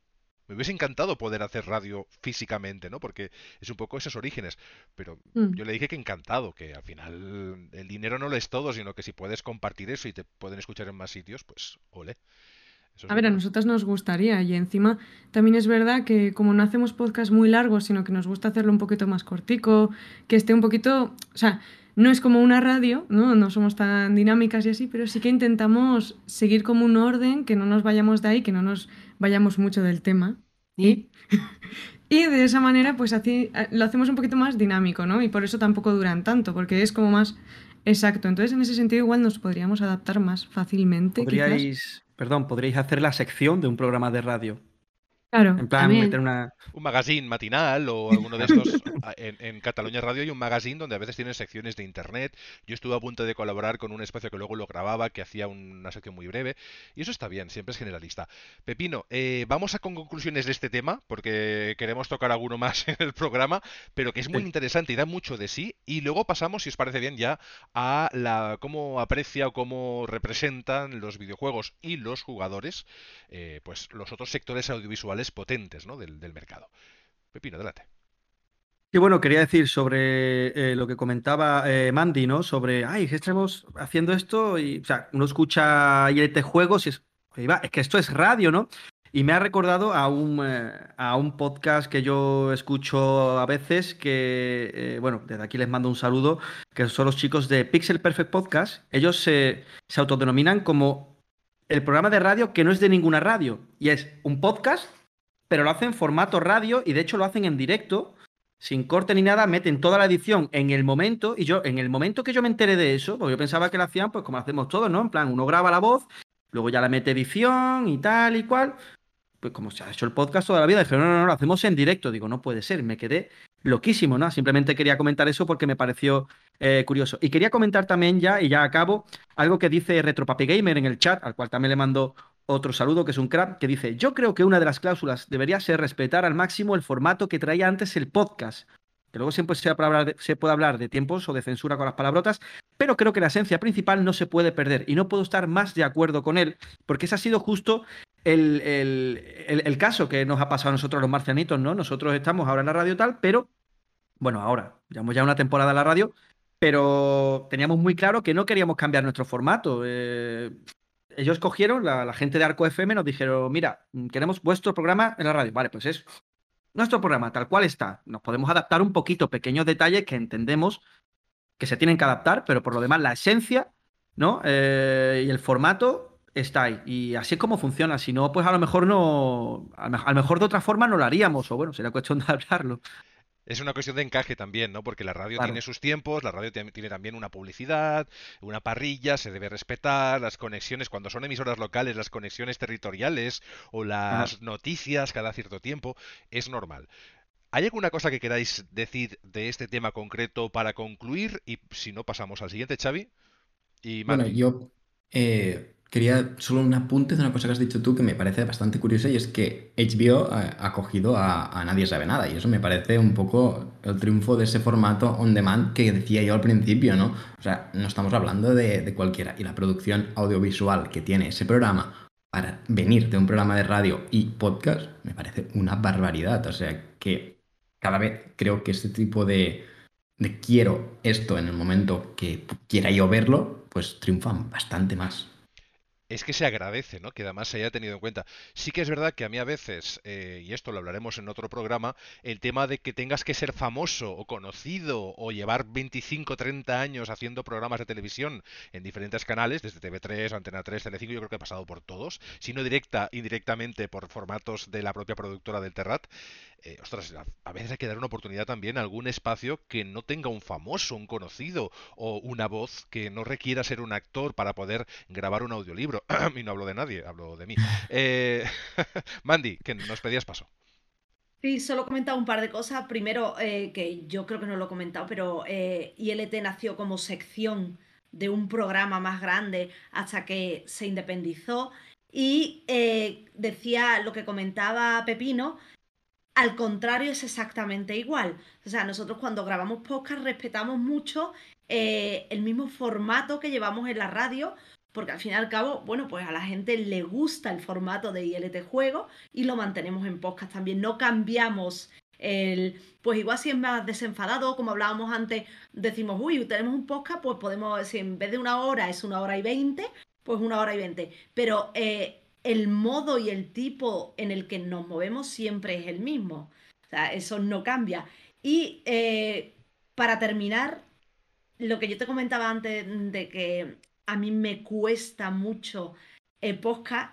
Me hubiese encantado poder hacer radio físicamente, ¿no? Porque es un poco esos orígenes. Pero mm. yo le dije que encantado, que al final el dinero no lo es todo, sino que si puedes compartir eso y te pueden escuchar en más sitios, pues ole. a ver, a nosotros nos gustaría y encima también es verdad que como no hacemos podcast muy largos, sino que nos gusta hacerlo un poquito más cortico, que esté un poquito, o sea, no es como una radio, ¿no? No somos tan dinámicas y así, pero sí que intentamos seguir como un orden, que no nos vayamos de ahí, que no nos vayamos mucho del tema. Y, y de esa manera, pues así, eh, lo hacemos un poquito más dinámico, ¿no? Y por eso tampoco duran tanto, porque es como más exacto. Entonces, en ese sentido, igual nos podríamos adaptar más fácilmente. Podríais, perdón, podríais hacer la sección de un programa de radio. Claro. En plan, meter una... Un magazine matinal o alguno de estos. en, Cataluña Radio hay un magazine donde a veces tienen secciones de internet. Yo estuve a punto de colaborar con un espacio que luego lo grababa, que hacía una sección muy breve. Y eso está bien, siempre es generalista. Pepino, eh, vamos a con conclusiones de este tema, porque queremos tocar alguno más en el programa, pero que es muy interesante y da mucho de sí. Y luego pasamos, si os parece bien, ya a la cómo aprecia o cómo representan los videojuegos y los jugadores, eh, pues los otros sectores audiovisuales potentes ¿no? del, mercado. Pepino, adelante. Y bueno, quería decir sobre eh, lo que comentaba eh, Mandy, ¿no? Sobre, ay, estamos haciendo esto y, o sea, uno escucha ILT Juegos y es, es que esto es radio, ¿no? Y me ha recordado a un, eh, a un podcast que yo escucho a veces, que, bueno, desde aquí les mando un saludo, que son los chicos de Pixel Perfect Podcast. Ellos se autodenominan como el programa de radio que no es de ninguna radio, y es un podcast pero lo hacen en formato radio y de hecho lo hacen en directo, sin corte ni nada, meten toda la edición en el momento y yo, en el momento que yo me enteré de eso, porque yo pensaba que lo hacían pues como hacemos todos, ¿no? En plan, uno graba la voz, luego ya la mete edición y tal y cual, pues como se ha hecho el podcast toda la vida, dije, no, no, no, lo hacemos en directo, digo, no puede ser, me quedé loquísimo, ¿no? Simplemente quería comentar eso porque me pareció eh, curioso. Y quería comentar también ya, y ya acabo, algo que dice Retropapi Gamer en el chat, al cual también le mando otro saludo, que es un crack, que dice, yo creo que una de las cláusulas debería ser respetar al máximo el formato que traía antes el podcast. Que luego siempre se, se puede hablar de tiempos o de censura con las palabrotas, pero creo que la esencia principal no se puede perder y no puedo estar más de acuerdo con él, porque ese ha sido justo el, el, el, caso que nos ha pasado a nosotros los marcianitos, ¿no? Nosotros estamos ahora en la radio tal, pero bueno, ahora, llevamos ya una temporada en la radio, pero teníamos muy claro que no queríamos cambiar nuestro formato. Eh, ellos cogieron, la, gente de Arco FM nos dijeron, mira, queremos vuestro programa en la radio. Vale, pues es nuestro programa tal cual está. Nos podemos adaptar un poquito, pequeños detalles que entendemos que se tienen que adaptar, pero por lo demás la esencia, ¿no? Eh, y el formato está ahí. Y así es como funciona. Si no, pues a lo mejor no, a lo mejor de otra forma no lo haríamos, o bueno, sería cuestión de hablarlo. Es una cuestión de encaje también, ¿no? Porque la radio tiene sus tiempos, la radio tiene también una publicidad, una parrilla, se debe respetar, las conexiones, cuando son emisoras locales, las conexiones territoriales o las noticias cada cierto tiempo, es normal. ¿Hay alguna cosa que queráis decir de este tema concreto para concluir? Y si no, pasamos al siguiente, Xavi. Y bueno, yo eh, Quería solo un apunte de una cosa que has dicho tú que me parece bastante curiosa y es que HBO ha, cogido a, Nadie sabe nada y eso me parece un poco el triunfo de ese formato on demand que decía yo al principio, ¿no? O sea, no estamos hablando de, de cualquiera y la producción audiovisual que tiene ese programa para venir de un programa de radio y podcast me parece una barbaridad. O sea, que cada vez creo que este tipo de, de quiero esto en el momento que quiera yo verlo, pues triunfan bastante más es que se agradece, ¿no? Que además se haya tenido en cuenta. Sí que es verdad que a mí a veces, eh, y esto lo hablaremos en otro programa, el tema de que tengas que ser famoso o conocido o llevar 25, 30 años haciendo programas de televisión en diferentes canales, desde TV3, Antena 3, Telecinco, yo creo que he pasado por todos, si no directa, indirectamente por formatos de la propia productora del Terrat, eh, ostras, a, veces hay que dar una oportunidad también a algún espacio que no tenga un famoso, un conocido o una voz que no requiera ser un actor para poder grabar un audiolibro. y no hablo de nadie, hablo de mí. Eh, Mandy, que nos pedías paso. Sí, solo he comentado un par de cosas. Primero, eh, que yo creo que no lo he comentado, pero ILT nació como sección de un programa más grande hasta que se independizó. Y decía lo que comentaba Pepino, al contrario, es exactamente igual. O sea, nosotros cuando grabamos podcast respetamos mucho eh, el mismo formato que llevamos en la radio, porque al fin y al cabo, bueno, pues a la gente le gusta el formato de ILT Juego y lo mantenemos en podcast también. No cambiamos el, pues igual si es más desenfadado, como hablábamos antes, decimos, uy, tenemos un podcast, pues podemos, si en vez de una hora es una hora y veinte, pues una hora y veinte. Pero eh, el modo y el tipo en el que nos movemos siempre es el mismo. O sea, eso no cambia. Y eh, para terminar, lo que yo te comentaba antes de que a mí me cuesta mucho el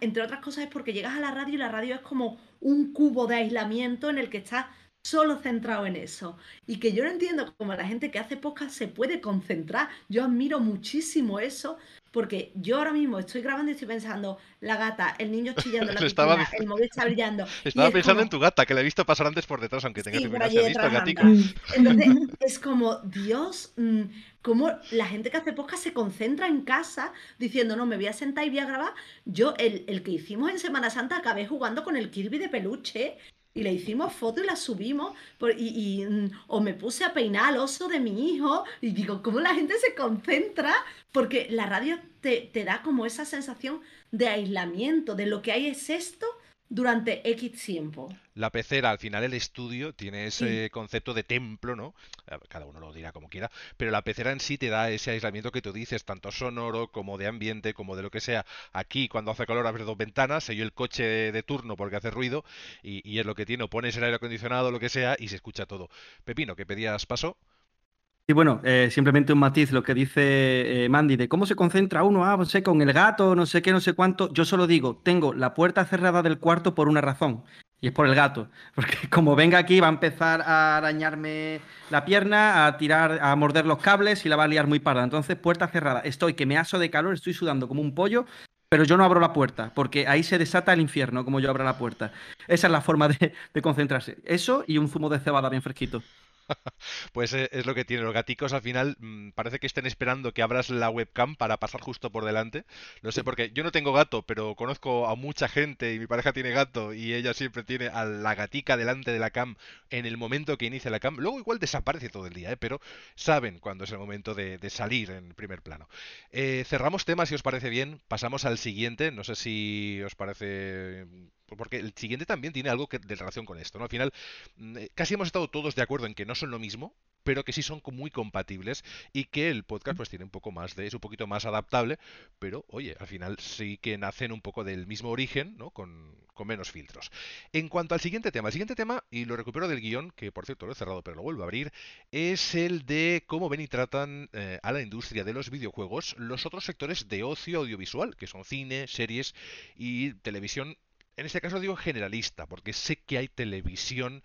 entre otras cosas es porque llegas a la radio y la radio es como un cubo de aislamiento en el que estás solo centrado en eso. Y que yo no entiendo cómo la gente que hace podcast se puede concentrar. Yo admiro muchísimo eso, porque yo ahora mismo estoy grabando y estoy pensando, la gata, el niño chillando, la piscina, el móvil está brillando. Estaba pensando en tu gata, que la he visto pasar antes por detrás, aunque tenga que mirar, visto Entonces, es como, Dios, mm, como la gente que hace podcast se concentra en casa diciendo, no, me voy a sentar y voy a grabar. Yo, el, el que hicimos en Semana Santa, acabé jugando con el Kirby de peluche y le hicimos foto y la subimos y, mm, o me puse a peinar al oso de mi hijo y digo, ¿cómo la gente se concentra? Porque la radio te, te da como esa sensación de aislamiento, de lo que hay es esto durante X tiempo. La pecera, al final el estudio tiene ese concepto de templo, ¿no? Cada uno lo dirá como quiera, pero la pecera en sí te da ese aislamiento que tú dices, tanto sonoro como de ambiente, como de lo que sea. Aquí, cuando hace calor, abres dos ventanas, se oye el coche de turno porque hace ruido y, es lo que tiene, o pones el aire acondicionado, lo que sea, y se escucha todo. Pepino, que pedías paso. Y bueno, eh, simplemente un matiz, lo que dice eh, Mandy, de cómo se concentra uno, ah, no sé, con el gato, no sé qué, no sé cuánto. Yo solo digo, tengo la puerta cerrada del cuarto por una razón, y es por el gato. Porque como venga aquí va a empezar a arañarme la pierna, a tirar, a morder los cables y la va a liar muy parda. Entonces, puerta cerrada. Estoy que me aso de calor, estoy sudando como un pollo, pero yo no abro la puerta, porque ahí se desata el infierno, como yo abro la puerta. Esa es la forma de, de concentrarse. Eso y un zumo de cebada bien fresquito. Pues eh, es lo que tiene. Los gaticos al final mm, parece que estén esperando que abras la webcam para pasar justo por delante. No sé, porque yo no tengo gato, pero conozco a mucha gente y mi pareja tiene gato y ella siempre tiene a la gatica delante de la cam en el momento que inicia la cam. Luego igual desaparece todo el día, ¿eh? pero saben cuándo es el momento de, salir en primer plano. Eh, cerramos temas si os parece bien. Pasamos al siguiente. No sé si os parece porque el siguiente también tiene algo de relación con esto, ¿no? Al final, mm, casi hemos estado todos de acuerdo en que no son lo mismo, pero que sí son muy compatibles y que el podcast pues tiene un poco más de, es un poquito más adaptable, pero oye, al final sí que nacen un poco del mismo origen, ¿no? Con, menos filtros. En cuanto al siguiente tema, el siguiente tema, y lo recupero del guion, que por cierto lo he cerrado pero lo vuelvo a abrir, es el de cómo ven y tratan eh, a la industria de los videojuegos los otros sectores de ocio audiovisual, que son cine, series y televisión en este caso digo generalista, porque sé que hay televisión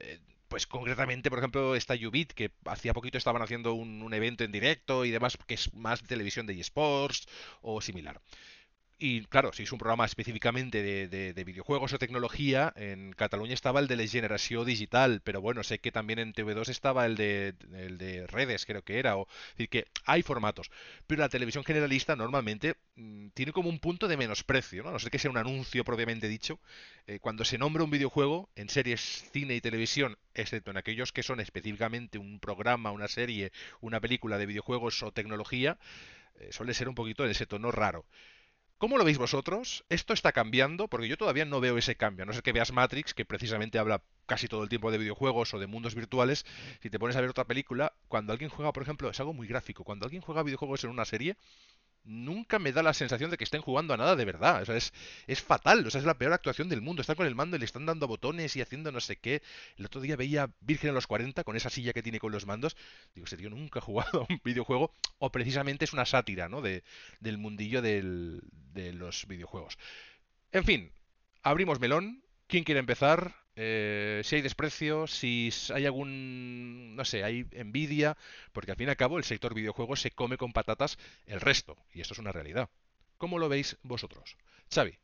eh, pues concretamente, por ejemplo, está Ubit, que hacía poquito estaban haciendo un, evento en directo y demás, que es más televisión de eSports o similar. Y claro, si es un programa específicamente de, videojuegos o tecnología, en Cataluña estaba el de la generación digital, pero bueno, sé que también en TV2 estaba el de, el de redes, creo que era, o es decir, que hay formatos. Pero la televisión generalista normalmente mm, tiene como un punto de menosprecio, ¿no? No sé que sea un anuncio propiamente dicho. Eh, cuando se nombra un videojuego en series, cine y televisión, excepto en aquellos que son específicamente un programa, una serie, una película de videojuegos o tecnología, eh, suele ser un poquito en ese tono raro. ¿Cómo lo veis vosotros? ¿Esto está cambiando? Porque yo todavía no veo ese cambio. no sé que veas Matrix, que precisamente habla casi todo el tiempo de videojuegos o de mundos virtuales. Si te pones a ver otra película, cuando alguien juega, por ejemplo, es algo muy gráfico. Cuando alguien juega videojuegos en una serie, nunca me da la sensación de que estén jugando a nada de verdad. O sea, es, es fatal. O sea, es la peor actuación del mundo. Están con el mando y le están dando botones y haciendo no sé qué. El otro día veía Virgen a los 40 con esa silla que tiene con los mandos. Digo, ese tío nunca ha jugado a un videojuego. O precisamente es una sátira, ¿no? De, del mundillo de los videojuegos. En fin, abrimos melón. ¿Quién quiere empezar? Eh, si hay desprecio, si hay algún, no sé, hay envidia, porque al fin y al cabo el sector videojuegos se come con patatas el resto, y esto es una realidad. ¿Cómo lo veis vosotros? Xavi.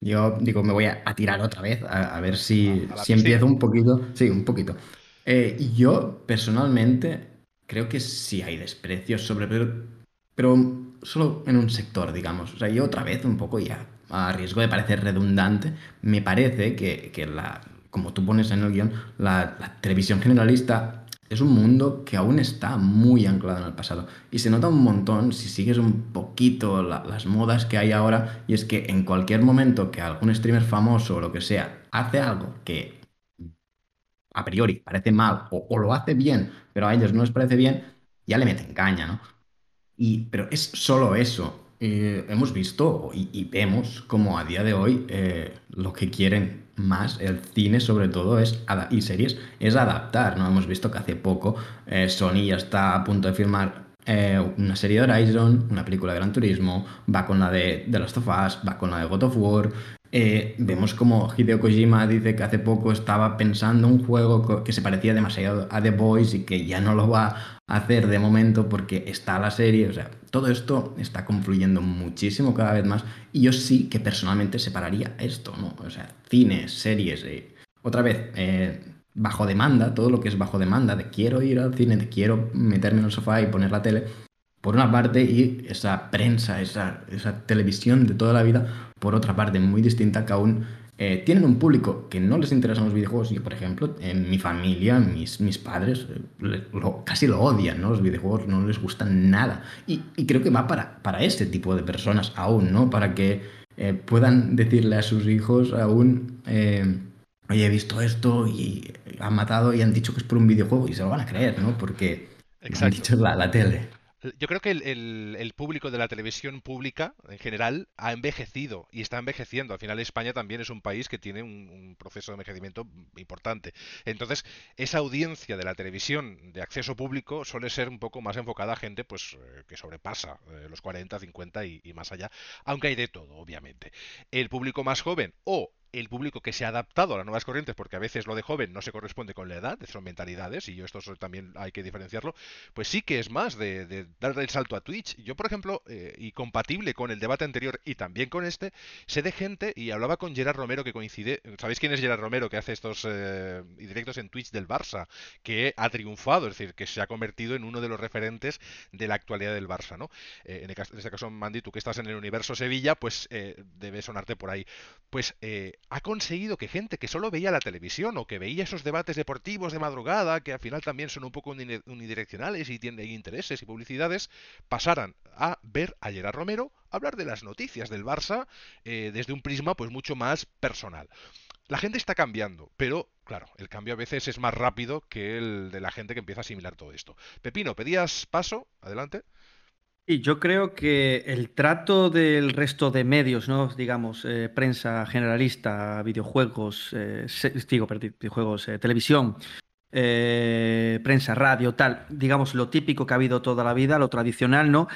Yo digo, me voy a, tirar otra vez, a, ver si, si empiezo un poquito. Sí, un poquito. Eh, yo, personalmente, creo que sí hay desprecio sobre, pero, pero solo en un sector, digamos. O sea, yo otra vez un poco ya a riesgo de parecer redundante, me parece que, la, como tú pones en el guion, la, televisión generalista es un mundo que aún está muy anclado en el pasado. Y se nota un montón si sigues un poquito las modas que hay ahora. Y es que en cualquier momento que algún streamer famoso o lo que sea hace algo que a priori parece mal o, o lo hace bien, pero a ellos no les parece bien, ya le meten caña, ¿no? Y, pero es solo eso. Eh, hemos visto y, vemos como a día de hoy eh, lo que quieren más el cine sobre todo es y series es adaptar no hemos visto que hace poco eh, Sony ya está a punto de filmar una serie de Horizon una película de Gran Turismo va con la de The Last of Us va con la de God of War. Vemos como Hideo Kojima dice que hace poco estaba pensando un juego que se parecía demasiado a The Boys y que ya no lo va hacer de momento porque está la serie, o sea, todo esto está confluyendo muchísimo cada vez más y yo sí que personalmente separaría esto, ¿no? O sea, cines, series, eh, otra vez, eh, bajo demanda, todo lo que es bajo demanda, de quiero ir al cine, de quiero meterme en el sofá y poner la tele, por una parte, y esa prensa, esa, esa televisión de toda la vida, por otra parte, muy distinta que aún eh, tienen un público que no les interesan los videojuegos. y por ejemplo, en mi familia, mis, mis padres eh, casi lo odian, ¿no? Los videojuegos no les gustan nada. Y, creo que va para, para ese tipo de personas aún, ¿no? Para que eh, puedan decirle a sus hijos aún, oye, he visto esto y han matado y han dicho que es por un videojuego y se lo van a creer, ¿no? Porque han dicho la, la tele. Yo creo que el, público de la televisión pública en general ha envejecido y está envejeciendo. Al final España también es un país que tiene un, proceso de envejecimiento importante. Entonces, esa audiencia de la televisión de acceso público suele ser un poco más enfocada a gente pues eh, que sobrepasa eh, los 40, 50 y, y más allá, aunque hay de todo, obviamente. El público más joven o el público que se ha adaptado a las nuevas corrientes, porque a veces lo de joven no se corresponde con la edad, son mentalidades, y yo esto también hay que diferenciarlo, pues sí que es más de, de darle el salto a Twitch. Yo, por ejemplo, eh, y compatible con el debate anterior y también con este, sé de gente, y hablaba con Gerard Romero que coincide, ¿sabéis quién es Gerard Romero que hace estos eh, directos en Twitch del Barça? Que ha triunfado, es decir, que se ha convertido en uno de los referentes de la actualidad del Barça, ¿no? Eh, en, este caso, Mandy, tú que estás en el universo Sevilla, pues debe sonarte por ahí. Pues ha conseguido que gente que solo veía la televisión o que veía esos debates deportivos de madrugada, que al final también son un poco unidireccionales y tienen intereses y publicidades, pasaran a ver a Gerard Romero hablar de las noticias del Barça eh, desde un prisma pues mucho más personal. la gente está cambiando, pero claro, el cambio a veces es más rápido que el de la gente que empieza a asimilar todo esto. Pepino, pedías paso, adelante. Y yo creo que el trato del resto de medios, ¿no? digamos, eh, prensa generalista, videojuegos, eh, digo, videojuegos, eh, televisión, prensa, radio, tal, digamos, lo típico que ha habido toda la vida, lo tradicional, ¿no?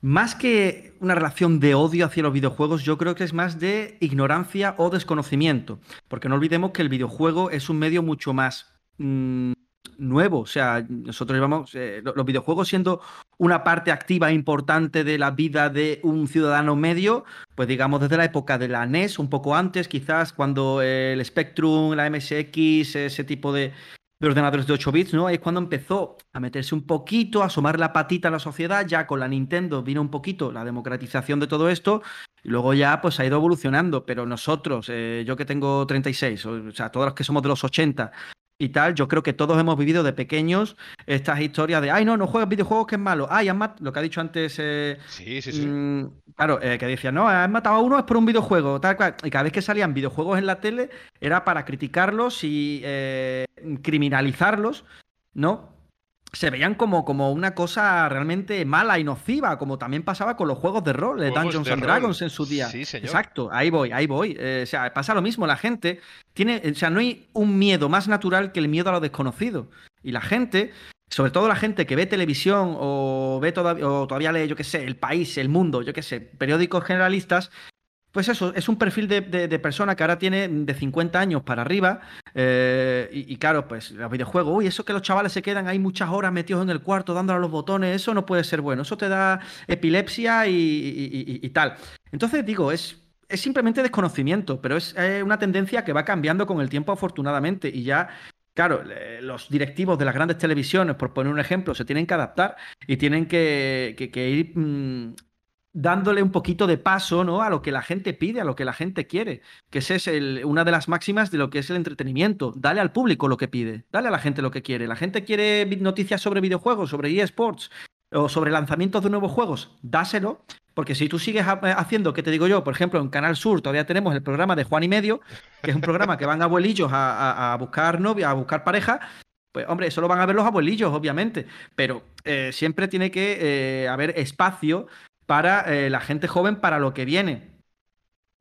Más que una relación de odio hacia los videojuegos, yo creo que es más de ignorancia o desconocimiento, porque no olvidemos que el videojuego es un medio mucho más mm, nuevo. O sea, nosotros llevamos eh, los videojuegos siendo una parte activa e importante de la vida de un ciudadano medio, pues digamos desde la época de la NES, un poco antes, quizás cuando el Spectrum, la MSX, ese tipo de, ordenadores de 8 bits, ¿no? es cuando empezó a meterse un poquito, a asomar la patita a la sociedad, ya con la Nintendo vino un poquito la democratización de todo esto, y luego ya pues ha ido evolucionando, pero nosotros, eh, yo que tengo 36, o sea, todos los que somos de los 80, y tal, yo creo que todos hemos vivido de pequeños estas historias de, ay, no, no juegas videojuegos que es malo, ay, has lo que ha dicho antes. Eh, sí, sí, sí. Mm, claro, eh, que decía, no, has matado a uno es por un videojuego, tal cual. Y cada vez que salían videojuegos en la tele era para criticarlos y eh, criminalizarlos, ¿no? Se veían como, como una cosa realmente mala y nociva, como también pasaba con los juegos de rol, de Dungeons and Dragons en su día. Sí, señor. Exacto, ahí voy, ahí voy. Eh, o sea, pasa lo mismo, la gente tiene, o sea, no hay un miedo más natural que el miedo a lo desconocido. Y la gente, sobre todo la gente que ve televisión o ve todavía, o todavía lee, yo qué sé, El País, El Mundo, yo qué sé, periódicos generalistas, pues eso, es un perfil de, persona que ahora tiene de 50 años para arriba. Eh, y, claro, pues los videojuegos, uy, eso que los chavales se quedan ahí muchas horas metidos en el cuarto dándole a los botones, eso no puede ser bueno. Eso te da epilepsia y, tal. Entonces digo, es, es simplemente desconocimiento, pero es una tendencia que va cambiando con el tiempo, afortunadamente. Y ya Claro, los directivos de las grandes televisiones, por poner un ejemplo, se tienen que adaptar y tienen que, ir mm, dándole un poquito de paso ¿no? a lo que la gente pide, a lo que la gente quiere, que esa es una de las máximas de lo que es el entretenimiento. Dale al público lo que pide, dale a la gente lo que quiere. La gente quiere noticias sobre videojuegos, sobre eSports o sobre lanzamientos de nuevos juegos, dáselo, porque si tú sigues haciendo, ¿qué te digo yo? Por ejemplo, en Canal Sur todavía tenemos el programa de Juan y Medio, que es un programa que van abuelillos a, buscar novia, a buscar pareja, pues hombre, eso lo van a ver los abuelillos, obviamente, pero eh, siempre tiene que eh, haber espacio para eh, la gente joven para lo que viene.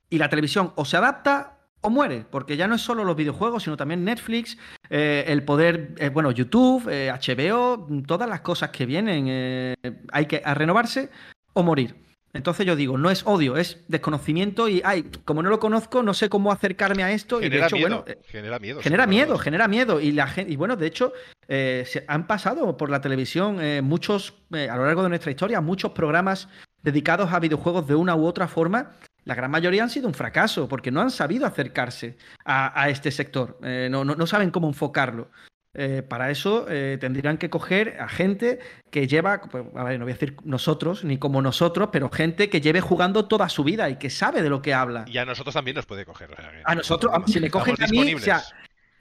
Y la televisión o se adapta o muere, porque ya no es solo los videojuegos, sino también Netflix, eh, el poder, eh, bueno, YouTube, HBO, todas las cosas que vienen, hay que renovarse o morir. Entonces yo digo, no es odio, es desconocimiento y, ay, como no lo conozco, no sé cómo acercarme a esto. Genera y de hecho, miedo, bueno, genera miedo. Genera miedo, genera miedo. Y, la gente, y bueno, de hecho, se han pasado por la televisión muchos, a lo largo de nuestra historia, muchos programas dedicados a videojuegos de una u otra forma, la gran mayoría han sido un fracaso porque no han sabido acercarse a, este sector, eh, no, saben cómo enfocarlo. Eh, para eso eh, tendrían que coger a gente que lleva, pues, a ver, no voy a decir nosotros, ni como nosotros, pero gente que lleve jugando toda su vida y que sabe de lo que habla. Y a nosotros también nos puede coger. A nosotros, si me cogen a mí, o sea,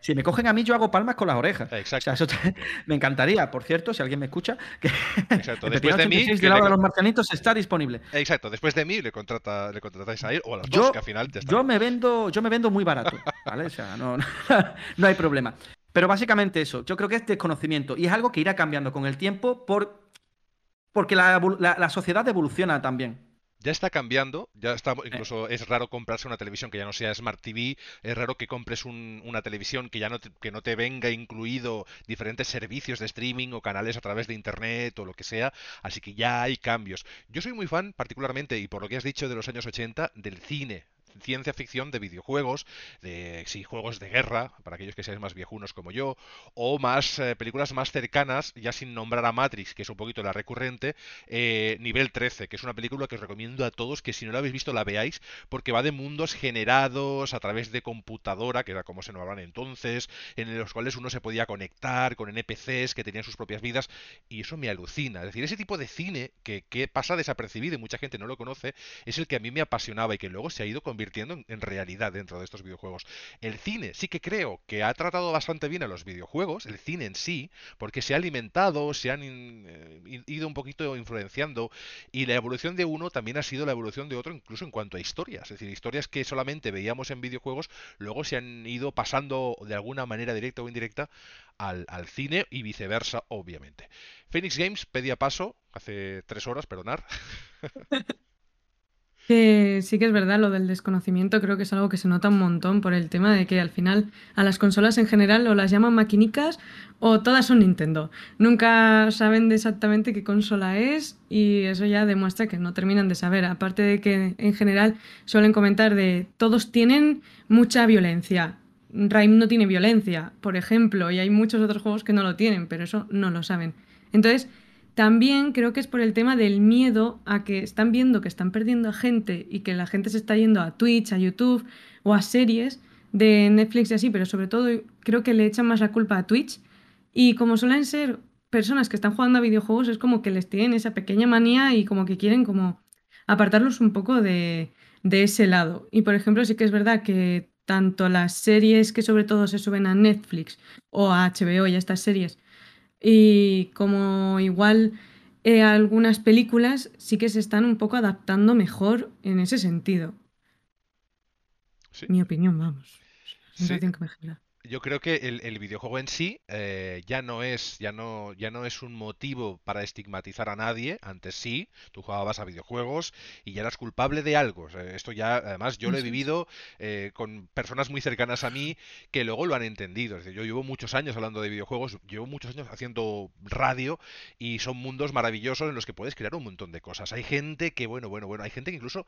si me cogen a mí, yo hago palmas con las orejas. Exacto. eso me encantaría, por cierto, si alguien me escucha, que Exacto. Después de mí. Que de los marcianitos está disponible. Exacto. Después de mí le, contrata, le contratáis a él o a los dos, que al final ya Yo me vendo, yo me vendo muy barato. ¿Vale? O sea, no, no, hay problema. Pero básicamente eso, yo creo que es desconocimiento y es algo que irá cambiando con el tiempo por, porque la, la sociedad evoluciona también ya está cambiando, ya está, eh. incluso es raro comprarse una televisión que ya no sea Smart TV, es raro que compres una televisión que ya no te, que no te venga incluido diferentes servicios de streaming o canales a través de internet o lo que sea, así que ya hay cambios. Yo soy muy fan, particularmente, y por lo que has dicho de los años 80, del cine ciencia ficción de videojuegos, de juegos de guerra, para aquellos que sean más viejunos como yo, o más eh, películas más cercanas, ya sin nombrar a Matrix, que es un poquito la recurrente, eh, Nivel 13, que es una película que os recomiendo a todos que si no la habéis visto la veáis, porque va de mundos generados a través de computadora, que era como se nombraban entonces, en los cuales uno se podía conectar con NPCs que tenían sus propias vidas, y eso me alucina. Es decir, ese tipo de cine que, que pasa desapercibido y mucha gente no lo conoce, es el que a mí me apasionaba y que luego se ha ido convirtiendo convirtiendo en, realidad dentro de estos videojuegos. El cine sí que creo que ha tratado bastante bien a los videojuegos, el cine en sí, porque se ha alimentado, se han eh, ido un poquito influenciando y la evolución de uno también ha sido la evolución de otro incluso en cuanto a historias. Es decir, historias que solamente veíamos en videojuegos luego se han ido pasando de alguna manera directa o indirecta al, al cine y viceversa, obviamente. Phoenix Games pedía paso hace tres horas, perdonar. Que sí que es verdad lo del desconocimiento, creo que es algo que se nota un montón por el tema de que al final a las consolas en general o las llaman maquinicas o todas son Nintendo. Nunca saben exactamente qué consola es y eso ya demuestra que no terminan de saber. Aparte de que en general suelen comentar de todos tienen mucha violencia. Rime no tiene violencia, por ejemplo, y hay muchos otros juegos que no lo tienen, pero eso no lo saben. Entonces, también creo que es por el tema del miedo a que están viendo que están perdiendo a gente y que la gente se está yendo a Twitch, a YouTube o a series de Netflix y así, pero sobre todo creo que le echan más la culpa a Twitch. Y como suelen ser personas que están jugando a videojuegos, es como que les tienen esa pequeña manía y como que quieren como apartarlos un poco de, de ese lado. Y por ejemplo, sí que es verdad que tanto las series que sobre todo se suben a Netflix o a HBO y a estas series, y como igual eh, algunas películas sí que se están un poco adaptando mejor en ese sentido. Mi opinión, vamos. Sensación que me yo creo que el, videojuego en sí eh, ya no es ya no ya no es un motivo para estigmatizar a nadie. Antes sí tú jugabas a videojuegos y ya eras culpable de algo. Esto ya además yo lo he vivido eh, con personas muy cercanas a mí que luego lo han entendido. Es decir, yo llevo muchos años hablando de videojuegos llevo muchos años haciendo radio y son mundos maravillosos en los que puedes crear un montón de cosas. Hay gente que bueno bueno bueno hay gente que incluso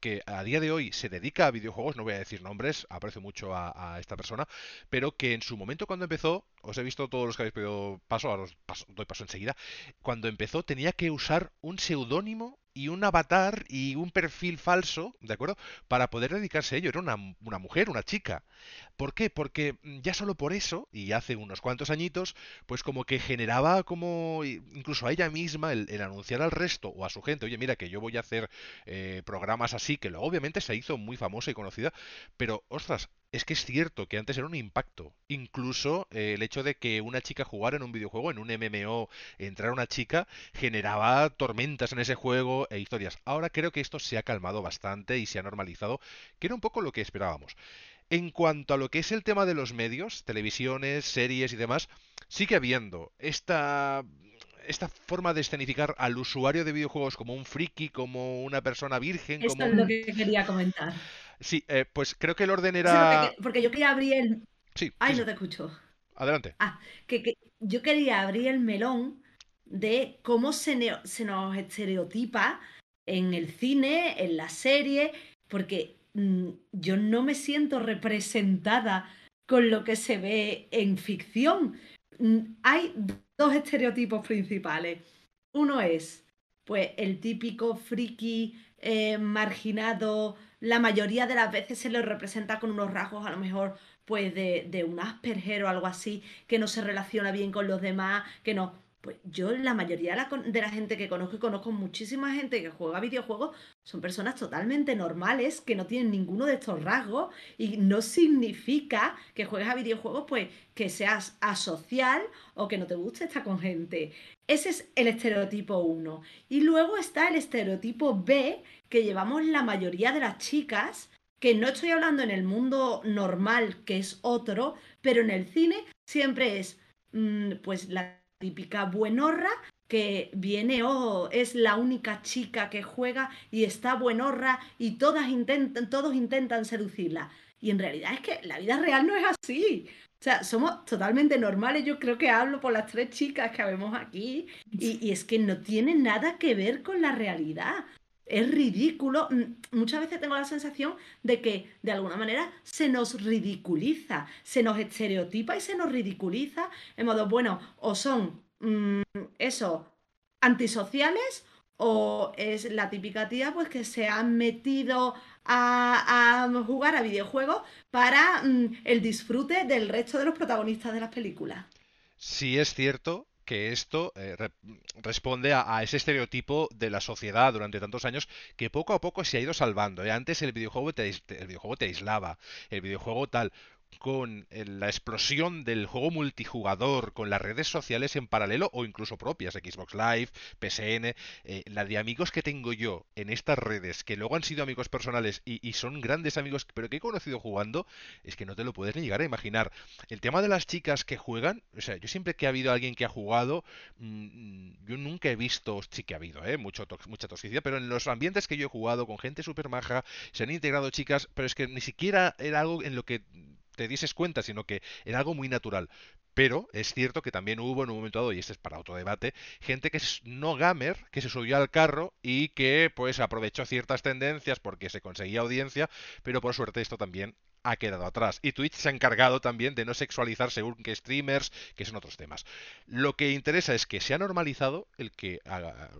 que a día de hoy se dedica a videojuegos, no voy a decir nombres, aprecio mucho a, esta persona, pero que en su momento cuando empezó, os he visto todos los que habéis pedido paso, ahora os doy paso enseguida, cuando empezó tenía que usar un seudónimo y un avatar y un perfil falso, ¿de acuerdo? Para poder dedicarse a ello. Era una, una, mujer, una chica. ¿Por qué? Porque mm, ya solo por eso, y hace unos cuantos añitos, pues como que generaba como incluso a ella misma el, anunciar al resto o a su gente, oye, mira que yo voy a hacer eh, programas así, que luego obviamente se hizo muy famosa y conocida, pero ostras, es que es cierto que antes era un impacto. Incluso eh, el hecho de que una chica jugara en un videojuego, en un MMO, entrar una chica, generaba tormentas en ese juego e historias. Ahora creo que esto se ha calmado bastante y se ha normalizado, que era un poco lo que esperábamos. En cuanto a lo que es el tema de los medios, televisiones, series y demás, sigue habiendo esta esta forma de escenificar al usuario de videojuegos como un friki, como una persona virgen. Esto es lo que quería comentar. Sí, eh, pues creo que el orden era. porque yo quería abrir el. Sí. Ay, no te escucho. Adelante. Ah, que, yo quería abrir el melón de cómo se, se nos estereotipa en el cine, en la serie, porque yo no me siento representada con lo que se ve en ficción. Mm, hay dos estereotipos principales. Uno es, pues, el típico friki eh, marginado, la mayoría de las veces se lo representa con unos rasgos a lo mejor pues de, de un Asperger o algo así, que no se relaciona bien con los demás, que no. Pues yo, la mayoría de la, gente que conozco, y conozco muchísima gente que juega videojuegos, son personas totalmente normales, que no tienen ninguno de estos rasgos, y no significa que juegues a videojuegos, pues que seas asocial o que no te guste estar con gente. Ese es el estereotipo 1. Y luego está el estereotipo B, que llevamos la mayoría de las chicas, que no estoy hablando en el mundo normal, que es otro, pero en el cine siempre es, mm, pues la típica buenorra que viene oh, es la única chica que juega y está buenorra y todas intentan, todos intentan seducirla. Y en realidad es que la vida real no es así. O sea, somos totalmente normales. Yo creo que hablo por las tres chicas que vemos aquí. Y, y, es que no tiene nada que ver con la realidad es ridículo. Mm, muchas veces tengo la sensación de que de alguna manera se nos ridiculiza, se nos estereotipa y se nos ridiculiza en modo, bueno, o son mm, eso, antisociales o es la típica tía pues que se ha metido a, jugar a videojuegos para mm, el disfrute del resto de los protagonistas de las películas. Sí es cierto que esto eh, responde a, ese estereotipo de la sociedad durante tantos años que poco a poco se ha ido salvando. ¿eh? Antes el videojuego el videojuego te aislaba, el videojuego tal con la explosión del juego multijugador, con las redes sociales en paralelo o incluso propias, Xbox Live, PSN, eh, la de amigos que tengo yo en estas redes, que luego han sido amigos personales y, son grandes amigos, pero que he conocido jugando, es que no te lo puedes ni llegar a imaginar. El tema de las chicas que juegan, o sea, yo siempre que ha habido alguien que ha jugado, mm, yo nunca he visto, sí que ha habido, ¿eh? Mucho mucha toxicidad, pero en los ambientes que yo he jugado con gente súper maja, se han integrado chicas, pero es que ni siquiera era algo en lo que te dieses cuenta, sino que era algo muy natural. Pero es cierto que también hubo en un momento dado, y este es para otro debate, gente que es no gamer, que se subió al carro y que pues aprovechó ciertas tendencias porque se conseguía audiencia, pero por suerte esto también ha quedado atrás. Y Twitch se ha encargado también de no sexualizar según que streamers, que son otros temas. Lo que interesa es que se ha normalizado el que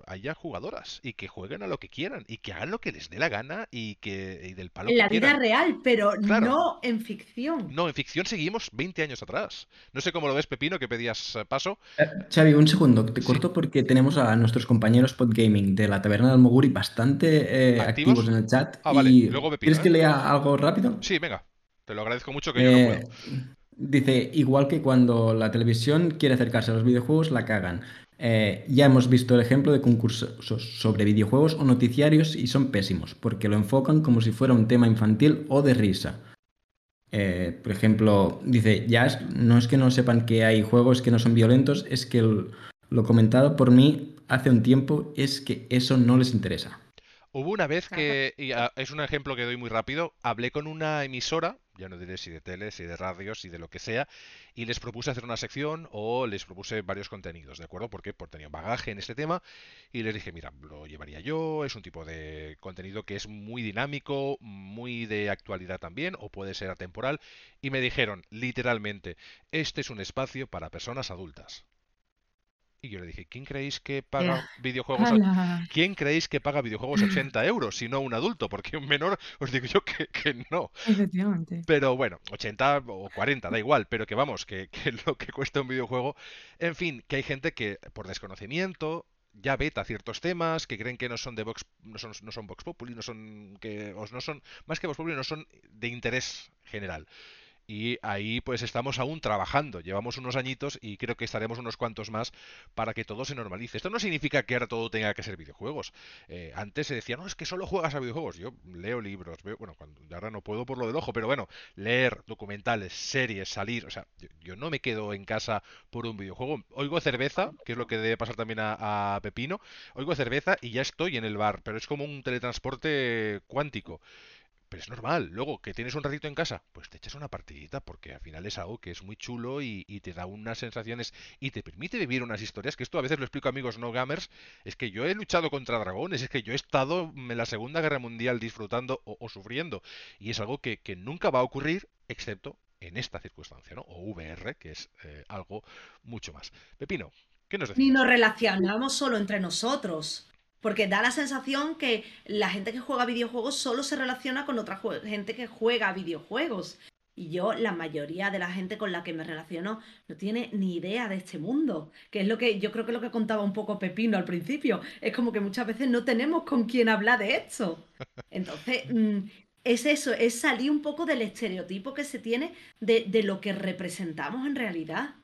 haya jugadoras y que jueguen a lo que quieran y que hagan lo que les dé la gana y que del palo. En la vida real, pero no en ficción. No, en ficción seguimos 20 años atrás. No sé cómo lo ves, Pepino, que pedías eh, paso. Eh, Xavi, un segundo, te corto porque tenemos a nuestros compañeros Podgaming de la Taberna del Moguri bastante eh, ¿Activos? en el chat. Ah, vale. Luego Pepino, ¿Quieres que lea algo rápido? Sí, venga. Te lo agradezco mucho que yo no puedo. Dice, igual que cuando la televisión quiere acercarse a los videojuegos, la cagan. ya hemos visto el ejemplo de concursos sobre videojuegos o noticiarios y son pésimos, porque lo enfocan como si fuera un tema infantil o de risa. por ejemplo, dice, ya no es que no sepan que hay juegos que no son violentos, es que lo comentado por mí hace un tiempo es que eso no les interesa. Hubo una vez que, y ah, es un ejemplo que doy muy rápido, hablé con una emisora ya no diré si de tele, si de radio, si de lo que sea, y les propuse hacer una sección o les propuse varios contenidos, ¿de acuerdo? Porque, porque tenía bagaje en este tema y les dije, mira, lo llevaría yo, es un tipo de contenido que es muy dinámico, muy de actualidad también, o puede ser atemporal, y me dijeron, literalmente, este es un espacio para personas adultas. Y yo le dije, ¿quién creéis que paga videojuegos? ¿Quién creéis que paga videojuegos 80 euros si no un adulto? Porque un menor os digo yo que, no. Efectivamente. Pero bueno, 80 o 40, da igual, pero que vamos, que, que lo que cuesta un videojuego. En fin, que hay gente que por desconocimiento ya veta ciertos temas que creen que no son de Vox, no son, no son Vox Populi, no son que no son más que Vox Populi, no son de interés general y ahí pues estamos aún trabajando. Llevamos unos añitos y creo que estaremos unos cuantos más para que todo se normalice. Esto no significa que ahora todo tenga que ser videojuegos. Eh, antes se decía, no, es que solo juegas a videojuegos. Yo leo libros, veo, bueno, cuando, ahora no puedo por lo del ojo, pero bueno, leer documentales, series, salir, o sea, yo, no me quedo en casa por un videojuego. Oigo cerveza, que es lo que debe pasar también a Pepino, oigo cerveza y ya estoy en el bar, pero es como un teletransporte cuántico. Pero es normal. Luego, que tienes un ratito en casa, pues te echas una partidita, porque al final es algo que es muy chulo y, te da unas sensaciones y te permite vivir unas historias, que esto a veces lo explico a amigos no gamers, es que yo he luchado contra dragones, es que yo he estado en la Segunda Guerra Mundial disfrutando o, sufriendo, y es algo que, nunca va a ocurrir, excepto en esta circunstancia, ¿no? O VR, que es eh, algo mucho más. Pepino, ¿qué nos decís? Ni nos relacionamos solo entre nosotros. Porque da la sensación que la gente que juega videojuegos solo se relaciona con otra gente que juega videojuegos. Y yo, la mayoría de la gente con la que me relaciono no tiene ni idea de este mundo. Que es lo que yo creo que lo que contaba un poco Pepino al principio. Es como que muchas veces no tenemos con quién hablar de esto. Entonces, mm, es eso, es salir un poco del estereotipo que se tiene de, de, lo que representamos en realidad.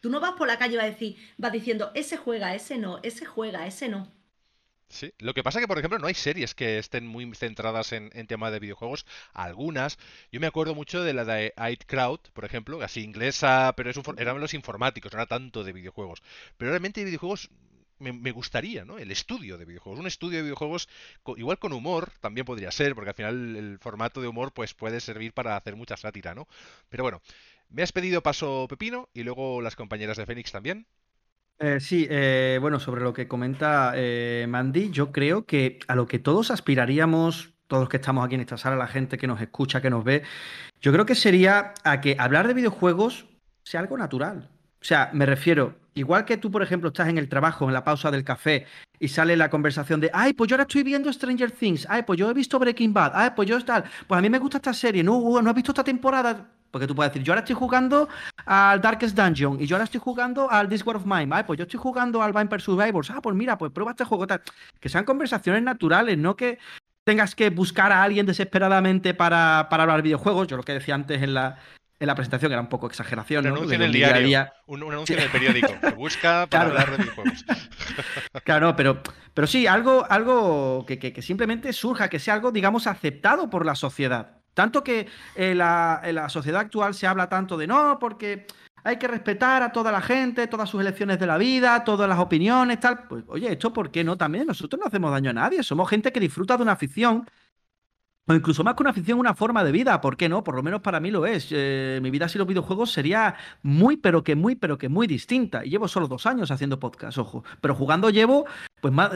Tú no vas por la calle y vas, a decir, vas diciendo, ese juega, ese no, ese juega, ese no. Sí, lo que pasa es que, por ejemplo, no hay series que estén muy centradas en, en tema de videojuegos. Algunas, yo me acuerdo mucho de la de Ait Crowd, por ejemplo, así inglesa, pero es eran los informáticos, no era tanto de videojuegos. Pero realmente de videojuegos me, gustaría, ¿no? El estudio de videojuegos. Un estudio de videojuegos, igual con humor, también podría ser, porque al final el formato de humor pues puede servir para hacer mucha sátira, ¿no? Pero bueno, me has pedido paso Pepino y luego las compañeras de Fénix también. Eh, sí, eh, bueno, sobre lo que comenta eh, Mandy, yo creo que a lo que todos aspiraríamos, todos los que estamos aquí en esta sala, la gente que nos escucha, que nos ve, yo creo que sería a que hablar de videojuegos sea algo natural. O sea, me refiero, igual que tú, por ejemplo, estás en el trabajo, en la pausa del café, y sale la conversación de, ay, pues yo ahora estoy viendo Stranger Things, ay, pues yo he visto Breaking Bad, ay, pues yo tal, pues a mí me gusta esta serie, no, no has visto esta temporada, Porque tú puedes decir, yo ahora estoy jugando al Darkest Dungeon y yo ahora estoy jugando al This War of Mine. Ay, pues yo estoy jugando al Vampire Survivors. Ah, pues mira, pues prueba este juego tal. Que sean conversaciones naturales, no que tengas que buscar a alguien desesperadamente para, para hablar videojuegos. Yo lo que decía antes en la, en la presentación era un poco exageración. Un anuncio en el diario, Un, anuncio en el periódico, que busca para hablar de videojuegos. claro, pero, pero sí, algo, algo que, que, simplemente surja, que sea algo, digamos, aceptado por la sociedad. Tanto que en la, en la sociedad actual se habla tanto de no, porque hay que respetar a toda la gente, todas sus elecciones de la vida, todas las opiniones, tal. Pues, oye, esto, ¿por qué no? También nosotros no hacemos daño a nadie. Somos gente que disfruta de una afición. O incluso más que una afición, una forma de vida. ¿Por qué no? Por lo menos para mí lo es. Eh, mi vida sin los videojuegos sería muy, pero que muy, pero que muy distinta. Y llevo solo dos años haciendo podcast, ojo. Pero jugando llevo, pues más.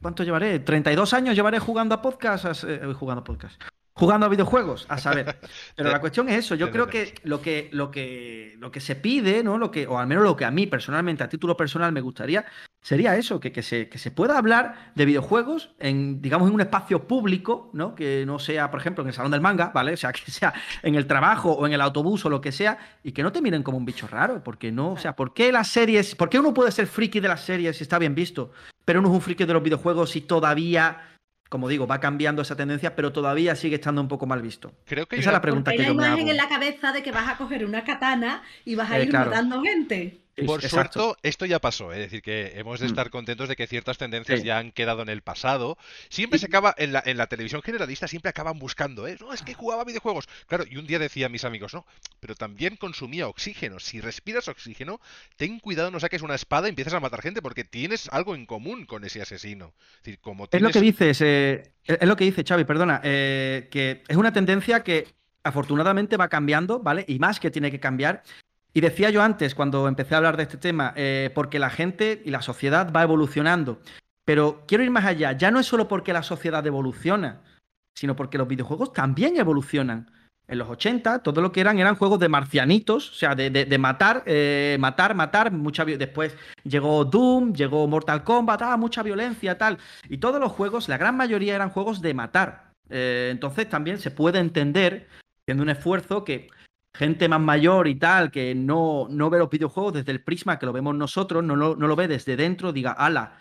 ¿Cuánto llevaré? 32 años llevaré jugando a podcast. Eh, jugando a podcast jugando a videojuegos, a saber. Pero la cuestión es eso, yo creo que lo que, lo que, lo que se pide, ¿no? Lo que, o al menos lo que a mí personalmente, a título personal, me gustaría, sería eso, que, que, se, que se pueda hablar de videojuegos en, digamos, en un espacio público, ¿no? Que no sea, por ejemplo, en el salón del manga, ¿vale? O sea, que sea en el trabajo o en el autobús o lo que sea, y que no te miren como un bicho raro, porque no, o sea, ¿por qué las series, por qué uno puede ser friki de las series si está bien visto, pero uno es un friki de los videojuegos si todavía como digo, va cambiando esa tendencia, pero todavía sigue estando un poco mal visto. Creo que esa es la pregunta que hay yo la imagen en la cabeza de que vas a coger una katana y vas a eh, ir matando gente. Por suerte, esto ya pasó, es decir, que hemos de mm. estar contentos de que ciertas tendencias ya han quedado en el pasado. Siempre se acaba, en la, en la televisión generalista siempre acaban buscando, ¿eh? No, es que jugaba videojuegos. Claro, y un día decía a mis amigos, no, pero también consumía oxígeno. Si respiras oxígeno, ten cuidado, no saques una espada y empieces a matar gente, porque tienes algo en común con ese asesino. Es, decir, como es lo que dices, eh, es lo que dice Xavi, perdona, eh, que es una tendencia que afortunadamente va cambiando, ¿vale? Y más que tiene que cambiar. Y decía yo antes, cuando empecé a hablar de este tema, eh, porque la gente y la sociedad va evolucionando. Pero quiero ir más allá. Ya no es solo porque la sociedad evoluciona, sino porque los videojuegos también evolucionan. En los 80, todo lo que eran eran juegos de marcianitos, o sea, de, matar, eh, matar, matar. Mucha después llegó Doom, llegó Mortal Kombat, ah, mucha violencia, tal. Y todos los juegos, la gran mayoría eran juegos de matar. Eh, entonces también se puede entender, haciendo un esfuerzo, que gente más mayor y tal, que no, no ve los videojuegos desde el prisma que lo vemos nosotros, no, no, lo ve desde dentro, diga, ala,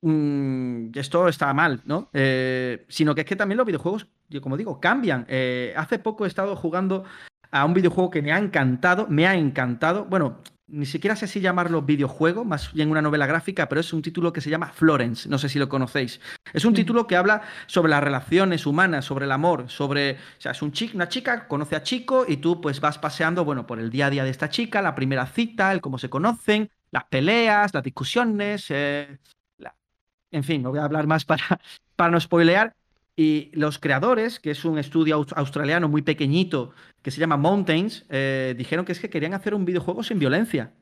mm, esto está mal, ¿no? Eh, sino que es que también los videojuegos, yo como digo, cambian. Eh, hace poco he estado jugando a un videojuego que me ha encantado, me ha encantado. Bueno, ni siquiera sé si llamarlo videojuego, más bien una novela gráfica, pero es un título que se llama Florence, no sé si lo conocéis. Es un título que habla sobre las relaciones humanas, sobre el amor, sobre, o sea, es un chico, una chica conoce a chico y tú pues vas paseando, bueno, por el día a día de esta chica, la primera cita, el cómo se conocen, las peleas, las discusiones, eh, en fin, no voy a hablar más para, para no spoilear. Y los creadores, que es un estudio australiano muy pequeñito que se llama Mountains, eh, dijeron que es que querían hacer un videojuego sin violencia.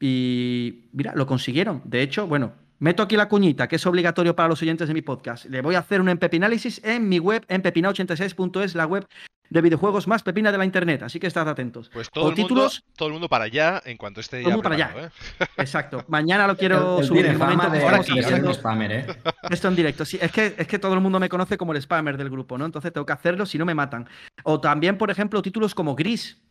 Y mira, lo consiguieron. De hecho, bueno, meto aquí la cuñita, que es obligatorio para los oyentes de mi podcast. Le voy a hacer un empepinálisis en mi web, en pepina86.es, la web de videojuegos más pepina de la internet, así que estad atentos. Pues todo, el, mundo, todo el mundo para allá en cuanto esté todo ya. para allá. ¿eh? Exacto. Mañana lo quiero subir. El momento de, haciendo... spammer, ¿eh? Esto en directo. Sí, es que, es que todo el mundo me conoce como el spammer del grupo, ¿no? Entonces tengo que hacerlo si no me matan. O también, por ejemplo, títulos como Gris,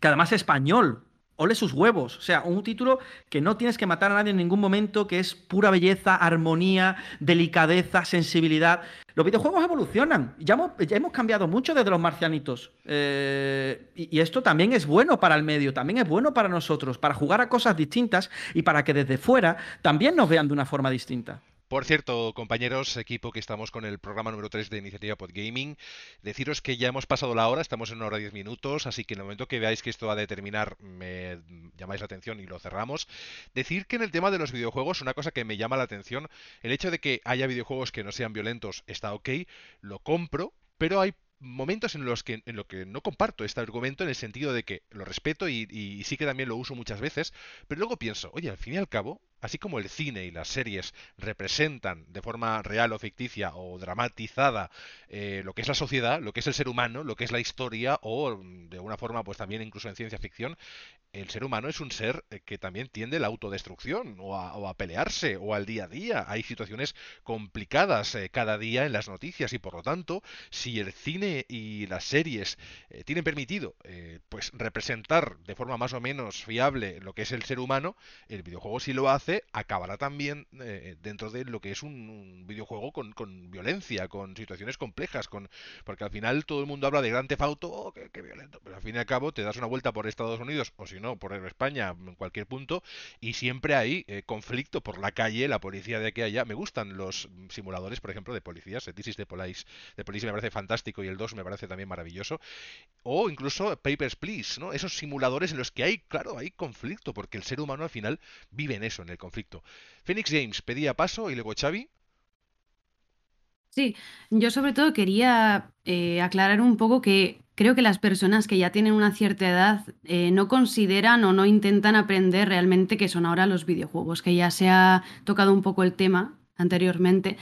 que además es español. Ole sus huevos. O sea, un título que no tienes que matar a nadie en ningún momento, que es pura belleza, armonía, delicadeza, sensibilidad. Los videojuegos evolucionan. Ya hemos, cambiado mucho desde los marcianitos. Eh, y, esto también es bueno para el medio, también es bueno para nosotros, para jugar a cosas distintas y para que desde fuera también nos vean de una forma distinta. Por cierto, compañeros, equipo que estamos con el programa número 3 de Iniciativa Podgaming, deciros que ya hemos pasado la hora, estamos en una hora 10 minutos, así que en el momento que veáis que esto va a determinar, me llamáis la atención y lo cerramos. Decir que en el tema de los videojuegos, una cosa que me llama la atención, el hecho de que haya videojuegos que no sean violentos está ok, lo compro, pero hay momentos en los que en lo que no comparto este argumento en el sentido de que lo respeto y, y, sí que también lo uso muchas veces, pero luego pienso, oye, al fin y al cabo, así como el cine y las series representan de forma real o ficticia o dramatizada eh, lo que es la sociedad, lo que es el ser humano, lo que es la historia o de una forma pues también incluso en ciencia ficción, el ser humano es un ser eh, que también tiende a la autodestrucción o a, pelearse o al día a día. Hay situaciones complicadas eh, cada día en las noticias y por lo tanto, si el cine y las series tienen permitido pues representar de forma más o menos fiable lo que es el ser humano, el videojuego si lo hace acabará también eh, dentro de lo que es un, videojuego con, con, violencia, con situaciones complejas, con porque al final todo el mundo habla de Gran Tefauto, oh, qué, violento, pero al fin y al cabo te das una vuelta por Estados Unidos o si no por España, en cualquier punto, y siempre hay eh, conflicto por la calle, la policía de aquí a allá. Me gustan los simuladores, por ejemplo, de policías, el de Police, de Police me parece fantástico y el 2 me parece también maravilloso, o incluso Papers, Please, ¿no? Esos simuladores en los que hay, claro, hay conflicto, porque el ser humano al final vive en eso, en el conflicto. Phoenix James pedía paso y luego Xavi. Sí, yo sobre todo quería eh, aclarar un poco que creo que las personas que ya tienen una cierta edad eh, no consideran o no intentan aprender realmente qué son ahora los videojuegos, que ya se ha tocado un poco el tema anteriormente,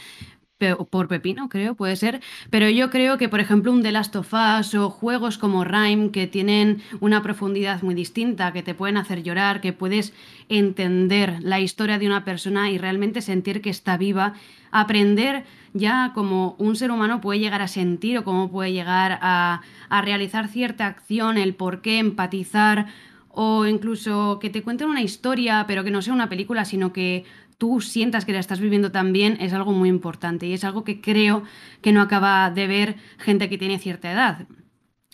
por Pepino, creo, puede ser. Pero yo creo que, por ejemplo, un The Last of Us o juegos como Rime, que tienen una profundidad muy distinta, que te pueden hacer llorar, que puedes entender la historia de una persona y realmente sentir que está viva, aprender ya como un ser humano puede llegar a sentir o cómo puede llegar a, a realizar cierta acción, el por qué empatizar o incluso que te cuenten una historia, pero que no sea una película, sino que tú sientas que la estás viviendo también es algo muy importante y es algo que creo que no acaba de ver gente que tiene cierta edad.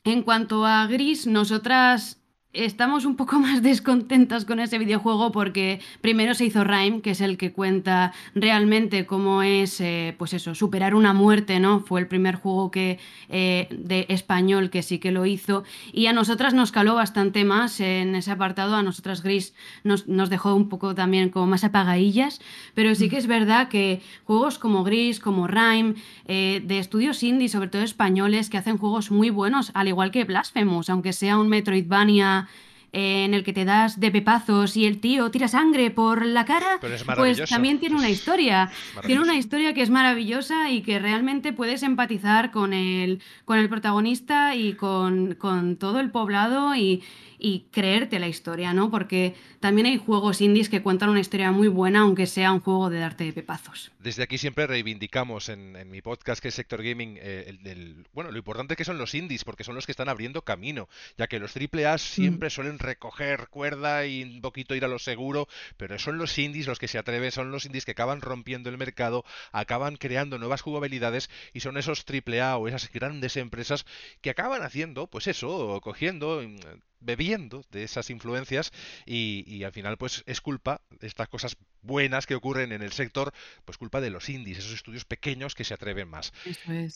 En cuanto a Gris, nosotras estamos un poco más descontentas con ese videojuego porque primero se hizo Rime, que es el que cuenta realmente cómo es, eh, pues eso, superar una muerte, ¿no? Fue el primer juego que, eh, de español que sí que lo hizo. Y a nosotras nos caló bastante más en ese apartado, a nosotras Gris nos, dejó un poco también como más apagadillas, pero sí que es verdad que juegos como Gris, como Rime, eh, de estudios indie, sobre todo españoles, que hacen juegos muy buenos, al igual que Blasphemous, aunque sea un Metroidvania en el que te das de pepazos y el tío tira sangre por la cara, pues también tiene una historia. Tiene una historia que es maravillosa y que realmente puedes empatizar con el, con el protagonista y con, con todo el poblado y, y creerte la historia, ¿no? Porque también hay juegos indies que cuentan una historia muy buena, aunque sea un juego de darte de pepazos. Desde aquí siempre reivindicamos en, mi podcast que es Sector Gaming, eh, el, bueno, lo importante que son los indies, porque son los que están abriendo camino, ya que los AAA mm. siempre suelen recoger cuerda y un poquito ir a lo seguro, pero son los indies los que se atreven, son los indies que acaban rompiendo el mercado, acaban creando nuevas jugabilidades y son esos AAA o esas grandes empresas que acaban haciendo, pues eso, cogiendo mm, bebiendo de esas influencias y, al final pues es culpa de estas cosas buenas que ocurren en el sector, pues culpa de los indies, esos estudios pequeños que se atreven más.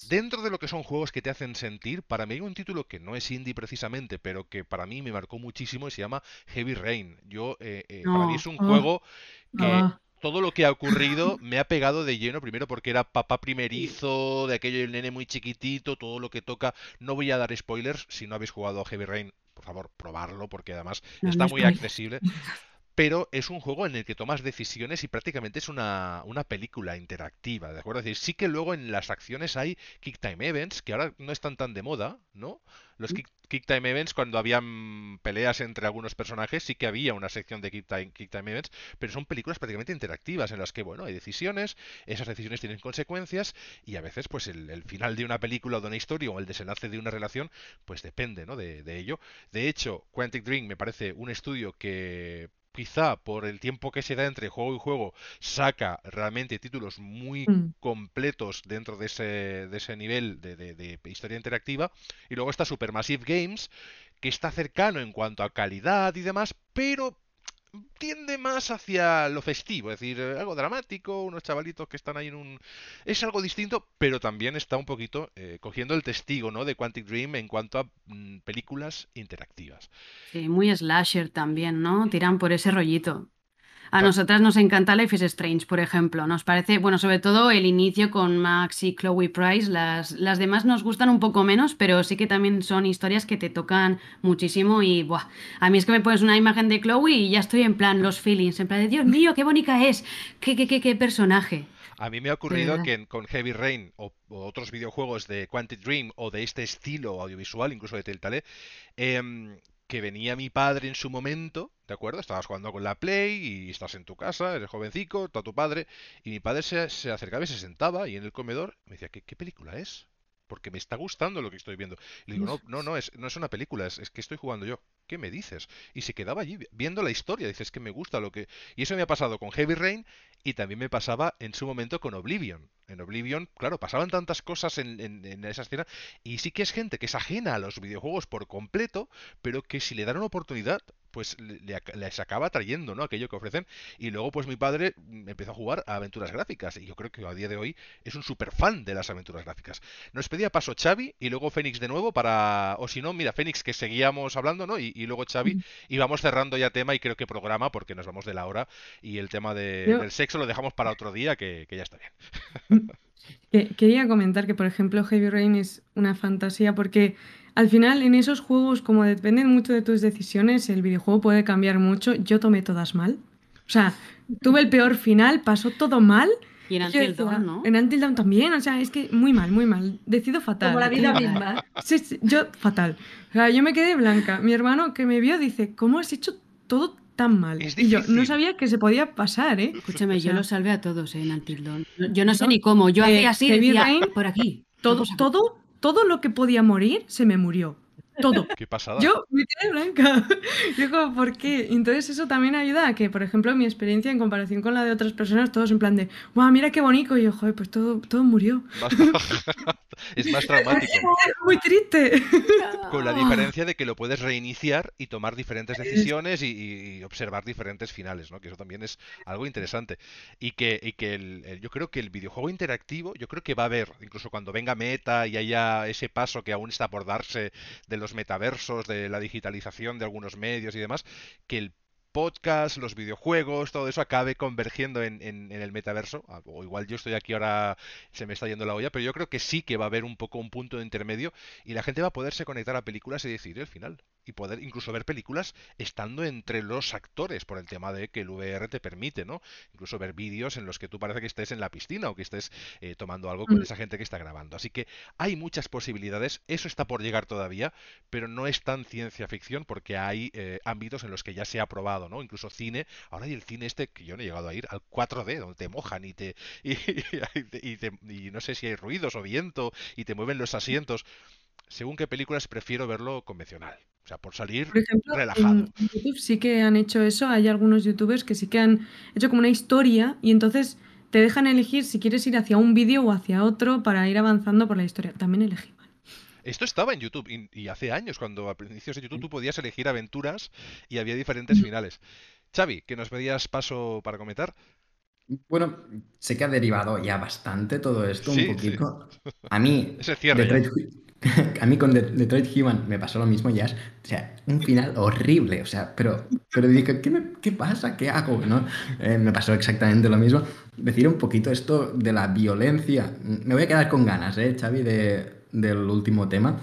Dentro de lo que son juegos que te hacen sentir, para mí hay un título que no es indie precisamente, pero que para mí me marcó muchísimo y se llama Heavy Rain. Yo, eh, eh, para mí es un juego que todo lo que ha ocurrido me ha pegado de lleno, primero porque era papá primerizo, de aquello el nene muy chiquitito, todo lo que toca. No voy a dar spoilers, si no habéis jugado a Heavy Rain, por favor, probarlo, porque además está muy accesible. Pero es un juego en el que tomas decisiones y prácticamente es una, una película interactiva, ¿de acuerdo? Es decir, sí que luego en las acciones hay Kick Time Events, que ahora no están tan de moda, ¿no? Los Kick, Time Events, cuando habían peleas entre algunos personajes, sí que había una sección de Kick Time, Kick Time Events, pero son películas prácticamente interactivas en las que, bueno, hay decisiones, esas decisiones tienen consecuencias y a veces, pues, el, final de una película o de una historia o el desenlace de una relación, pues depende, ¿no? De, de ello. De hecho, Quantic Dream me parece un estudio que quizá por el tiempo que se da entre juego y juego, saca realmente títulos muy mm. completos dentro de ese, de ese nivel de, de, historia interactiva. Y luego está Supermassive Games, que está cercano en cuanto a calidad y demás, pero tiende más hacia lo festivo, es decir, eh, algo dramático, unos chavalitos que están ahí en un... Es algo distinto, pero también está un poquito eh, cogiendo el testigo ¿no? de Quantic Dream en cuanto a mm, películas interactivas. Sí, muy slasher también, ¿no? Tiran por ese rollito. A nosotras nos encanta Life is Strange, por ejemplo. Nos parece, bueno, sobre todo el inicio con Max y Chloe Price. Las, las demás nos gustan un poco menos, pero sí que también son historias que te tocan muchísimo. Y buah, a mí es que me pones una imagen de Chloe y ya estoy en plan los feelings, en plan de Dios mío, qué bonita es, qué, qué, qué, qué personaje. A mí me ha ocurrido que con Heavy Rain o, otros videojuegos de Quantic Dream o de este estilo audiovisual, incluso de Telltale, eh, que venía mi padre en su momento, ¿de acuerdo? Estabas jugando con la Play y estás en tu casa, eres jovencico, está tu padre, y mi padre se, acercaba y se sentaba y en el comedor me decía, ¿qué, película es? Porque me está gustando lo que estoy viendo. Y le digo, no, no, no, es, no es una película, es, es que estoy jugando yo. ¿qué me dices? Y se quedaba allí viendo la historia, dices que me gusta lo que... Y eso me ha pasado con Heavy Rain y también me pasaba en su momento con Oblivion. En Oblivion, claro, pasaban tantas cosas en, en, esa escena y sí que es gente que es ajena a los videojuegos por completo, pero que si le dan una oportunidad, pues les acaba trayendo, ¿no? Aquello que ofrecen. Y luego, pues mi padre empezó a jugar a aventuras gráficas. Y yo creo que a día de hoy es un super fan de las aventuras gráficas. Nos pedía paso Xavi y luego Fénix de nuevo para. O si no, mira, Fénix, que seguíamos hablando, ¿no? Y, luego Xavi. Y vamos cerrando ya tema y creo que programa, porque nos vamos de la hora. Y el tema del sexo lo dejamos para otro día, que, ya está bien. Quería comentar que, por ejemplo, Heavy Rain es una fantasía porque al final, en esos juegos, como dependen mucho de tus decisiones, el videojuego puede cambiar mucho. Yo tomé todas mal. O sea, tuve el peor final, pasó todo mal. Y en Until Dawn, ¿no? En Until Dawn también, o sea, es que muy mal, muy mal. Decido fatal. Como la vida misma. Sí, sí, yo fatal. O sea, yo me quedé blanca. Mi hermano que me vio dice, ¿cómo has hecho todo tan mal? y yo no sabía que se podía pasar, ¿eh? Escúchame, yo lo salvé a todos ¿eh? en Until Dawn. Yo no sé ni cómo, yo hacía así, decía, por aquí. Todo, todo todo lo que podía morir se me murió. Todo. Qué pasada. Yo me quedé blanca. Yo como, ¿por qué? Entonces eso también ayuda a que, por ejemplo, mi experiencia en comparación con la de otras personas, todos en plan de, wow, mira qué bonito. Y yo, joder, pues todo, todo murió. es más traumático. muy triste. Con la diferencia de que lo puedes reiniciar y tomar diferentes decisiones y, observar diferentes finales, ¿no? Que eso también es algo interesante. Y que, y que el, yo creo que el videojuego interactivo, yo creo que va a haber, incluso cuando venga Meta y haya ese paso que aún está por darse de los metaversos, de la digitalización de algunos medios y demás, que el podcast, los videojuegos, todo eso acabe convergiendo en, el metaverso. Ah, o igual yo estoy aquí ahora, se me está yendo la olla, pero yo creo que sí que va a haber un poco un punto de intermedio y la gente va a poderse conectar a películas y decidir el final. Y poder incluso ver películas estando entre los actores, por el tema de que el VR te permite, ¿no? Incluso ver vídeos en los que tú parece que estés en la piscina o que estés eh, tomando algo con mm. esa gente que está grabando. Así que hay muchas posibilidades, eso está por llegar todavía, pero no es tan ciencia ficción porque hay eh, ámbitos en los que ya se ha probado ¿no? Incluso cine, ahora hay el cine este que yo no he llegado a ir, al 4D, donde te mojan y te y, no sé si hay ruidos o viento y te mueven los asientos. Según qué películas prefiero verlo convencional. O sea, por salir relajado. En YouTube sí que han hecho eso. Hay algunos youtubers que sí que han hecho como una historia y entonces te dejan elegir si quieres ir hacia un vídeo o hacia otro para ir avanzando por la historia. También elegí esto estaba en YouTube y, hace años, cuando a principios de YouTube tú podías elegir aventuras y había diferentes finales. Xavi, que nos pedías paso para comentar. Bueno, sé que ha derivado ya bastante todo esto, un poquito. A mí, a mí con Detroit Human me pasó lo mismo ya. O sea, un final horrible. O sea, pero, pero dije, ¿qué, pasa? ¿Qué hago? ¿No? Eh, me pasó exactamente lo mismo. Decir un poquito esto de la violencia. Me voy a quedar con ganas, ¿eh, Xavi? De, del último tema,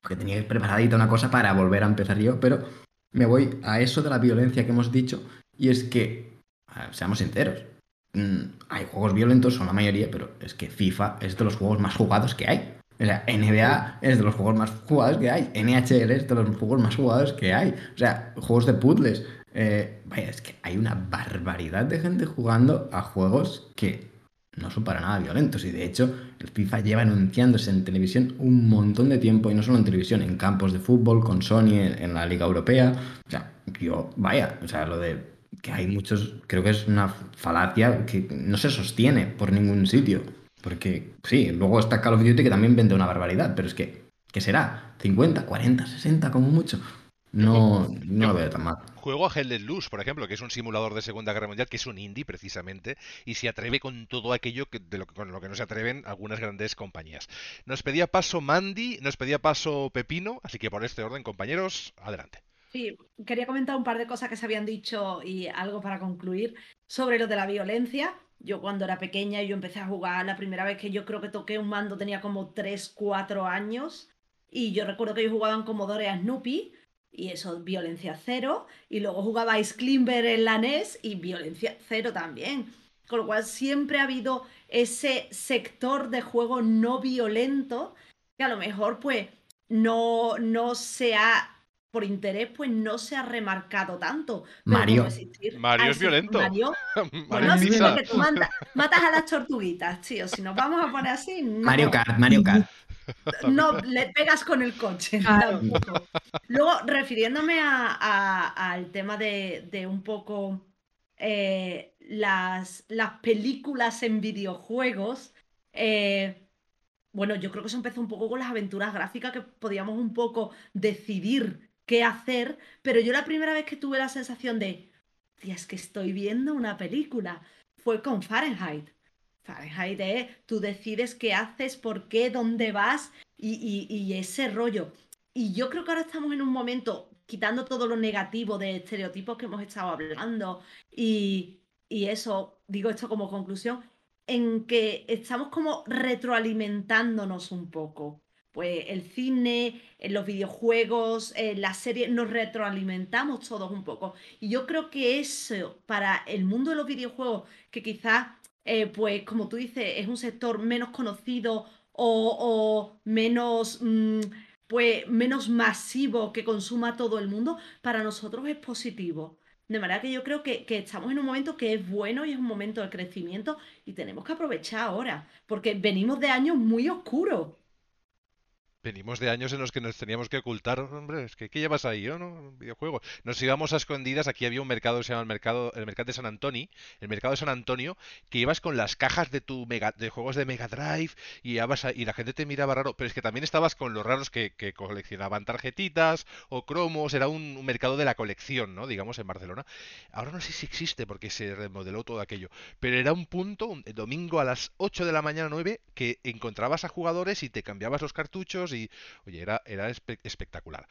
porque tenía preparadita una cosa para volver a empezar yo, pero me voy a eso de la violencia que hemos dicho, y es que, seamos sinceros, mm, hay juegos violentos, son la mayoría, pero es que FIFA es de los juegos más jugados que hay. O sea, NBA es de los juegos más jugados que hay. NHL es de los juegos más jugados que hay. O sea, juegos de puzzles. Eh, vaya, es que hay una barbaridad de gente jugando a juegos que no son para nada violentos. Y de hecho, el FIFA lleva anunciándose en televisión un montón de tiempo, y no solo en televisión, en campos de fútbol, con Sony, en, la Liga Europea. O sea, yo, vaya, o sea, lo de que hay muchos, creo que es una falacia que no se sostiene por ningún sitio. Porque sí, luego está Call of Duty que también vende una barbaridad, pero es que, ¿qué será? ¿50, 40, 60 como mucho? No, no lo veo tan mal. Juego a Hell Luz, por ejemplo, que es un simulador de Segunda Guerra Mundial, que es un indie precisamente, y se atreve con todo aquello que, de lo, con lo que no se atreven algunas grandes compañías. Nos pedía paso Mandy, nos pedía paso Pepino, así que por este orden, compañeros, adelante. Sí, quería comentar un par de cosas que se habían dicho y algo para concluir sobre lo de la violencia. Yo cuando era pequeña yo empecé a jugar, la primera vez que yo creo que toqué un mando tenía como 3, 4 años y yo recuerdo que yo jugaba en Commodore a Snoopy y eso, violencia cero. Y luego jugaba Ice en la NES y violencia cero también. Con lo cual siempre ha habido ese sector de juego no violento que a lo mejor pues no, no se ha por interés, pues no se ha remarcado tanto. Mario. Mario es violento. Mario, que tú matas a las tortuguitas, tío. Si nos vamos a poner así. Mario Kart, Mario Kart. No le pegas con el coche. Luego, refiriéndome al tema de, un poco eh, las, las, películas en videojuegos. Eh, bueno, yo creo que eso empezó un poco con las aventuras gráficas que podíamos un poco decidir qué hacer, pero yo la primera vez que tuve la sensación de, tía, es que estoy viendo una película, fue con Fahrenheit. Fahrenheit es, tú decides qué haces, por qué, dónde vas y, ese rollo. Y yo creo que ahora estamos en un momento, quitando todo lo negativo de estereotipos que hemos estado hablando y, y eso, digo esto como conclusión, en que estamos como retroalimentándonos un poco pues el cine, en los videojuegos, en las series, nos retroalimentamos todos un poco. Y yo creo que eso, para el mundo de los videojuegos, que quizás, eh, pues como tú dices, es un sector menos conocido o, menos, mm, pues, menos masivo que consuma todo el mundo, para nosotros es positivo. De manera que yo creo que, estamos en un momento que es bueno y es un momento de crecimiento y tenemos que aprovechar ahora, porque venimos de años muy oscuros. Venimos de años en los que nos teníamos que ocultar, hombre, es que ¿qué llevas ahí, yo, no? videojuego. Nos íbamos a escondidas, aquí había un mercado que se llama el mercado, el mercado de San Antonio, el mercado de San Antonio, que ibas con las cajas de tu mega, de juegos de Mega Drive y ibas y la gente te miraba raro, pero es que también estabas con los raros que, coleccionaban tarjetitas o cromos, era un, mercado de la colección, ¿no? Digamos en Barcelona. Ahora no sé si existe porque se remodeló todo aquello, pero era un punto, un, el domingo a las 8 de la mañana 9, que encontrabas a jugadores y te cambiabas los cartuchos y, oye, era, era espectacular.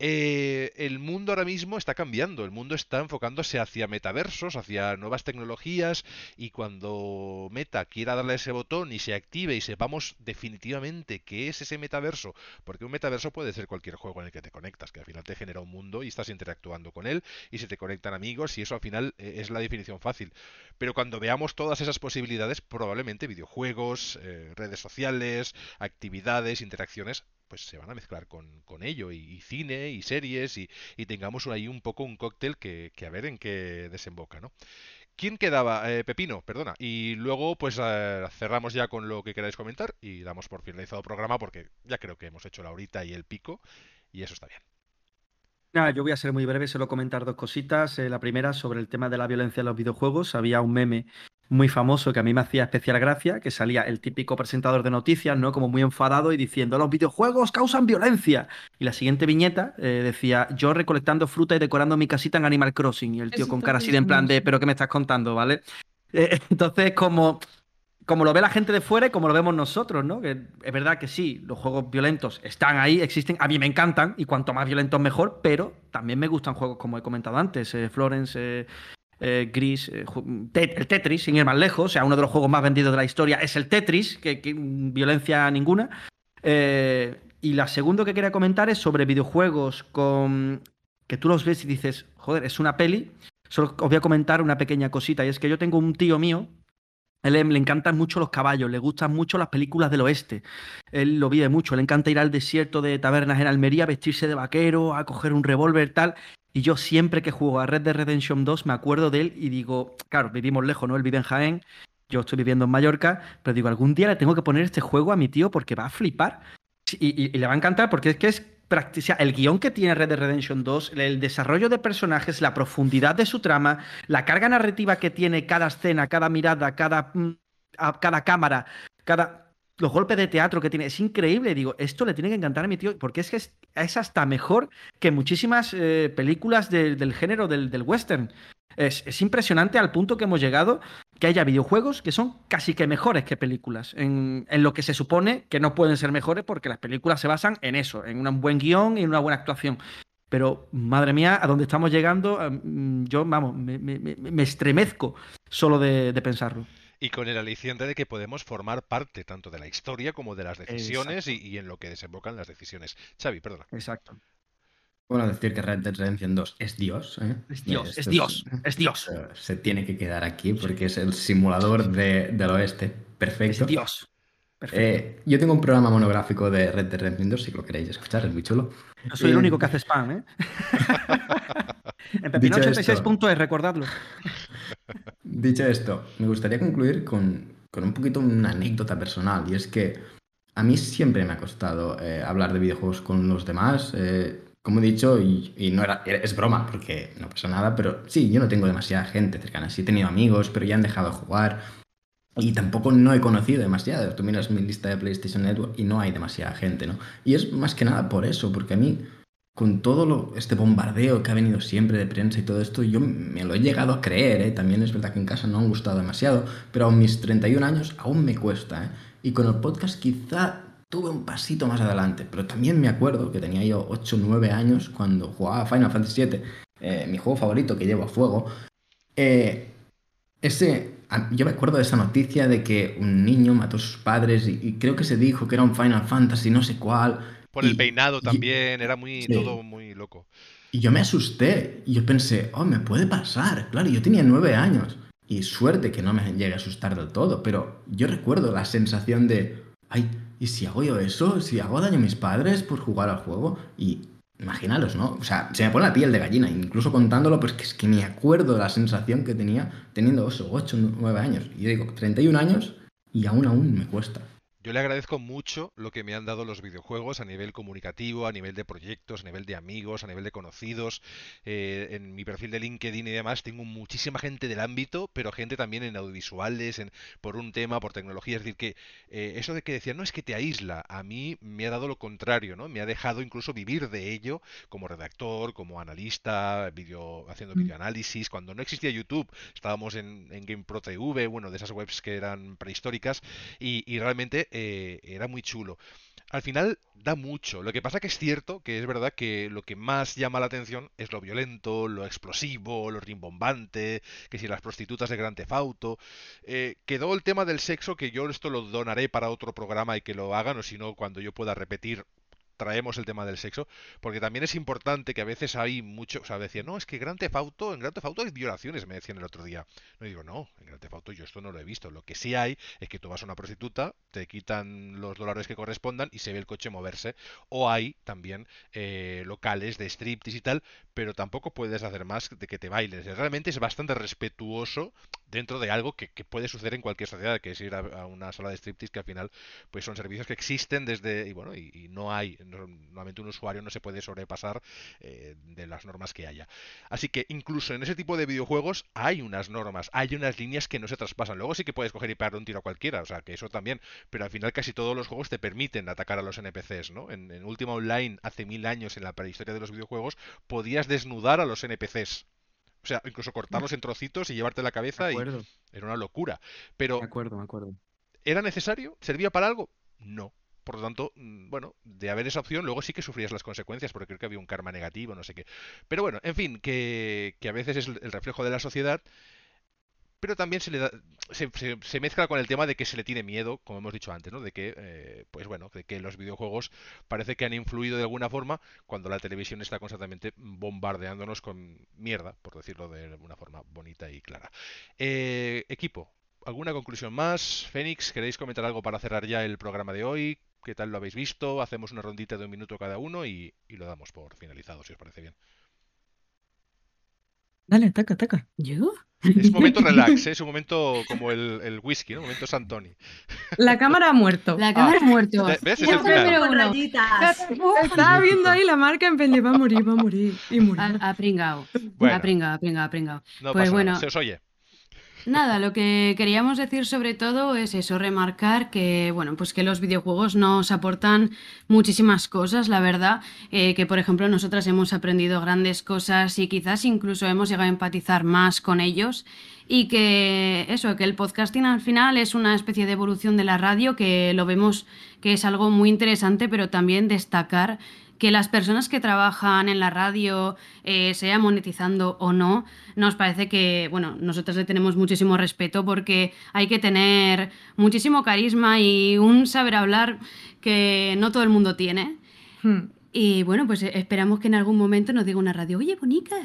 Eh, el mundo ahora mismo está cambiando, el mundo está enfocándose hacia metaversos, hacia nuevas tecnologías y cuando Meta quiera darle ese botón y se active y sepamos definitivamente qué es ese metaverso, porque un metaverso puede ser cualquier juego en el que te conectas, que al final te genera un mundo y estás interactuando con él y se te conectan amigos y eso al final eh, es la definición fácil. Pero cuando veamos todas esas posibilidades, probablemente videojuegos, eh, redes sociales, actividades, interacciones, pues se van a mezclar con, con ello y, cine y series y, y, tengamos ahí un poco un cóctel que, que, a ver en qué desemboca, ¿no? ¿Quién quedaba? Eh, Pepino, perdona. Y luego pues eh, cerramos ya con lo que queráis comentar y damos por finalizado el programa porque ya creo que hemos hecho la horita y el pico y eso está bien. Nada, yo voy a ser muy breve, solo comentar dos cositas. Eh, la primera sobre el tema de la violencia en los videojuegos. Había un meme muy famoso que a mí me hacía especial gracia, que salía el típico presentador de noticias, ¿no? Como muy enfadado y diciendo, los videojuegos causan violencia. Y la siguiente viñeta eh, decía, yo recolectando fruta y decorando mi casita en Animal Crossing. Y el tío con cara así de en plan de, pero ¿qué me estás contando, vale? Eh, entonces, como, como lo ve la gente de fuera y como lo vemos nosotros, ¿no? Que es verdad que sí, los juegos violentos están ahí, existen, a mí me encantan, y cuanto más violentos mejor, pero también me gustan juegos como he comentado antes, eh, Florence, eh, gris, eh, el Tetris, sin ir más lejos, o sea, uno de los juegos más vendidos de la historia es el Tetris, que, violencia ninguna. Eh, y la segunda que quería comentar es sobre videojuegos con que tú los ves y dices, joder, es una peli. Solo os voy a comentar una pequeña cosita, y es que yo tengo un tío mío, él le encantan mucho los caballos, le gustan mucho las películas del oeste. Él lo vive mucho, le encanta ir al desierto de tabernas en Almería, vestirse de vaquero, a coger un revólver, tal. Y yo siempre que juego a Red Dead Redemption 2 me acuerdo de él y digo, claro, vivimos lejos, ¿no? Él vive en Jaén, yo estoy viviendo en Mallorca, pero digo, algún día le tengo que poner este juego a mi tío porque va a flipar. Y, le va a encantar porque es que es práctica. El guion que tiene Red Dead Redemption 2, el desarrollo de personajes, la profundidad de su trama, la carga narrativa que tiene cada escena, cada mirada, cada, mm, cada cámara, cada los golpes de teatro que tiene, es increíble. Digo, esto le tiene que encantar a mi tío, porque es que es, hasta mejor que muchísimas eh, películas del género del, western. Es, impresionante al punto que hemos llegado que haya videojuegos que son casi que mejores que películas, en, en, lo que se supone que no pueden ser mejores porque las películas se basan en eso, en un buen guion y en una buena actuación. Pero, madre mía, a dónde estamos llegando, mm, yo, vamos, me, estremezco solo de, pensarlo. Y con el aliciente de que podemos formar parte tanto de la historia como de las decisiones y, en lo que desembocan las decisiones. Xavi, perdona. Exacto. Bueno, decir que Red Dead Redemption 2 es Dios. ¿eh? Es Dios, es Dios, es Dios. Se tiene que quedar aquí porque es el simulador del oeste. Perfecto. Es Dios. Eh, yo tengo un programa monográfico de Red Dead Redemption 2, si lo queréis escuchar, es muy chulo. Yo soy el eh, único que hace spam, ¿eh? en Pepino86.es, recordadlo. Dicho esto, me gustaría concluir con, un poquito una anécdota personal, y es que a mí siempre me ha costado eh, hablar de videojuegos con los demás. como he dicho, y, no era, es broma, porque no pasa nada, pero sí, yo no tengo demasiada gente cercana. Sí he tenido amigos, pero ya han dejado de jugar y tampoco no he conocido demasiado. Tú miras mi lista de PlayStation Network y no hay demasiada gente, ¿no? Y es más que nada por eso, porque a mí, con todo lo, este bombardeo que ha venido siempre de prensa y todo esto, yo me lo he llegado a creer, ¿eh? También es verdad que en casa no han gustado demasiado, pero a mis 31 años aún me cuesta, ¿eh? Y con el podcast quizá tuve un pasito más adelante, pero también me acuerdo que tenía yo 8 o 9 años cuando jugaba Final Fantasy VII, eh, mi juego favorito que llevo a fuego. Eh, ese yo me acuerdo de esa noticia de que un niño mató a sus padres y, creo que se dijo que era un Final Fantasy, no sé cuál. Por el peinado también, era muy todo muy loco. Y yo me asusté y yo pensé, oh, me puede pasar. Claro, yo tenía nueve años y suerte que no me llegue a asustar del todo, pero yo recuerdo la sensación de, ay, ¿y si hago yo eso? ¿Si hago daño a mis padres por jugar al juego? Y Imaginaros, ¿no? O sea, se me pone la piel de gallina, incluso contándolo, pues que es que me acuerdo de la sensación que tenía teniendo eso, 8, 9 años. Y yo digo, 31 años y aún aún me cuesta. Yo le agradezco mucho lo que me han dado los videojuegos a nivel comunicativo, a nivel de proyectos, a nivel de amigos, a nivel de conocidos. Eh, en mi perfil de LinkedIn y demás tengo muchísima gente del ámbito, pero gente también en audiovisuales, en, por un tema, por tecnología. Es decir, que eh, eso de que decían, no es que te aísla, a mí me ha dado lo contrario, ¿no? Me ha dejado incluso vivir de ello como redactor, como analista, video, haciendo mm. videoanálisis. Cuando no existía YouTube, estábamos en, en GamePro TV, bueno, de esas webs que eran prehistóricas, y, y realmente eh, era muy chulo. Al final da mucho. Lo que pasa que es cierto que es verdad que lo que más llama la atención es lo violento, lo explosivo, lo rimbombante, que si las prostitutas de Gran Tefauto. Eh, quedó el tema del sexo que yo esto lo donaré para otro programa y que lo hagan, o si no, cuando yo pueda repetir traemos el tema del sexo, porque también es importante que a veces hay mucho, o sea, decían, no, es que Gran Theft Auto, en Gran Theft Auto hay violaciones, me decían el otro día. No digo, no, en Gran Theft Auto yo esto no lo he visto. Lo que sí hay es que tú vas a una prostituta, te quitan los dólares que correspondan y se ve el coche moverse. O hay también eh, locales de striptease y tal, pero tampoco puedes hacer más de que te bailes. Realmente es bastante respetuoso dentro de algo que, puede suceder en cualquier sociedad, que es ir a, una sala de striptease que al final pues son servicios que existen desde, y bueno, y no hay normalmente un usuario no se puede sobrepasar eh, de las normas que haya. Así que incluso en ese tipo de videojuegos hay unas normas, hay unas líneas que no se traspasan. Luego sí que puedes coger y pegar un tiro a cualquiera, o sea, que eso también, pero al final casi todos los juegos te permiten atacar a los NPCs, ¿no? En, en Ultima Online, hace mil años en la prehistoria de los videojuegos, podías desnudar a los NPCs. O sea, incluso cortarlos en trocitos y llevarte la cabeza y era una locura. Pero me acuerdo, me acuerdo. ¿Era necesario? ¿Servía para algo? No. Por lo tanto, mm, bueno, de haber esa opción, luego sí que sufrías las consecuencias, porque creo que había un karma negativo, no sé qué. Pero bueno, en fin, que, a veces es el reflejo de la sociedad pero también se le da, se, mezcla con el tema de que se le tiene miedo, como hemos dicho antes, ¿no? De que, eh, pues bueno, de que los videojuegos parece que han influido de alguna forma cuando la televisión está constantemente bombardeándonos con mierda, por decirlo de una forma bonita y clara. Eh, equipo, ¿alguna conclusión más? Fénix, ¿queréis comentar algo para cerrar ya el programa de hoy? ¿Qué tal lo habéis visto? Hacemos una rondita de un minuto cada uno y, y lo damos por finalizado, si os parece bien. Dale, ataca, ataca. ¿Yo? Es un momento relax, ¿eh? es un momento como el, el whisky, ¿no? Un momento Santoni. La cámara ha muerto. La cámara ha muerto. ¿Ves? Es el final. Estaba viendo ahí la marca en pendiente. Va a morir, va a morir. Y murió. Ha, pringado. Ha pringado, ha pringado, ha pringado. No pues bueno. Se os oye. Nada, lo que queríamos decir sobre todo es eso, remarcar que, bueno, pues que los videojuegos nos aportan muchísimas cosas, la verdad, eh, que por ejemplo nosotras hemos aprendido grandes cosas y quizás incluso hemos llegado a empatizar más con ellos. Y que eso, que el podcasting al final es una especie de evolución de la radio, que lo vemos que es algo muy interesante, pero también destacar que las personas que trabajan en la radio, eh, sea monetizando o no, nos parece que, bueno, nosotros le tenemos muchísimo respeto porque hay que tener muchísimo carisma y un saber hablar que no todo el mundo tiene. Hmm. Y bueno, pues eh, esperamos que en algún momento nos diga una radio, oye, bonicas,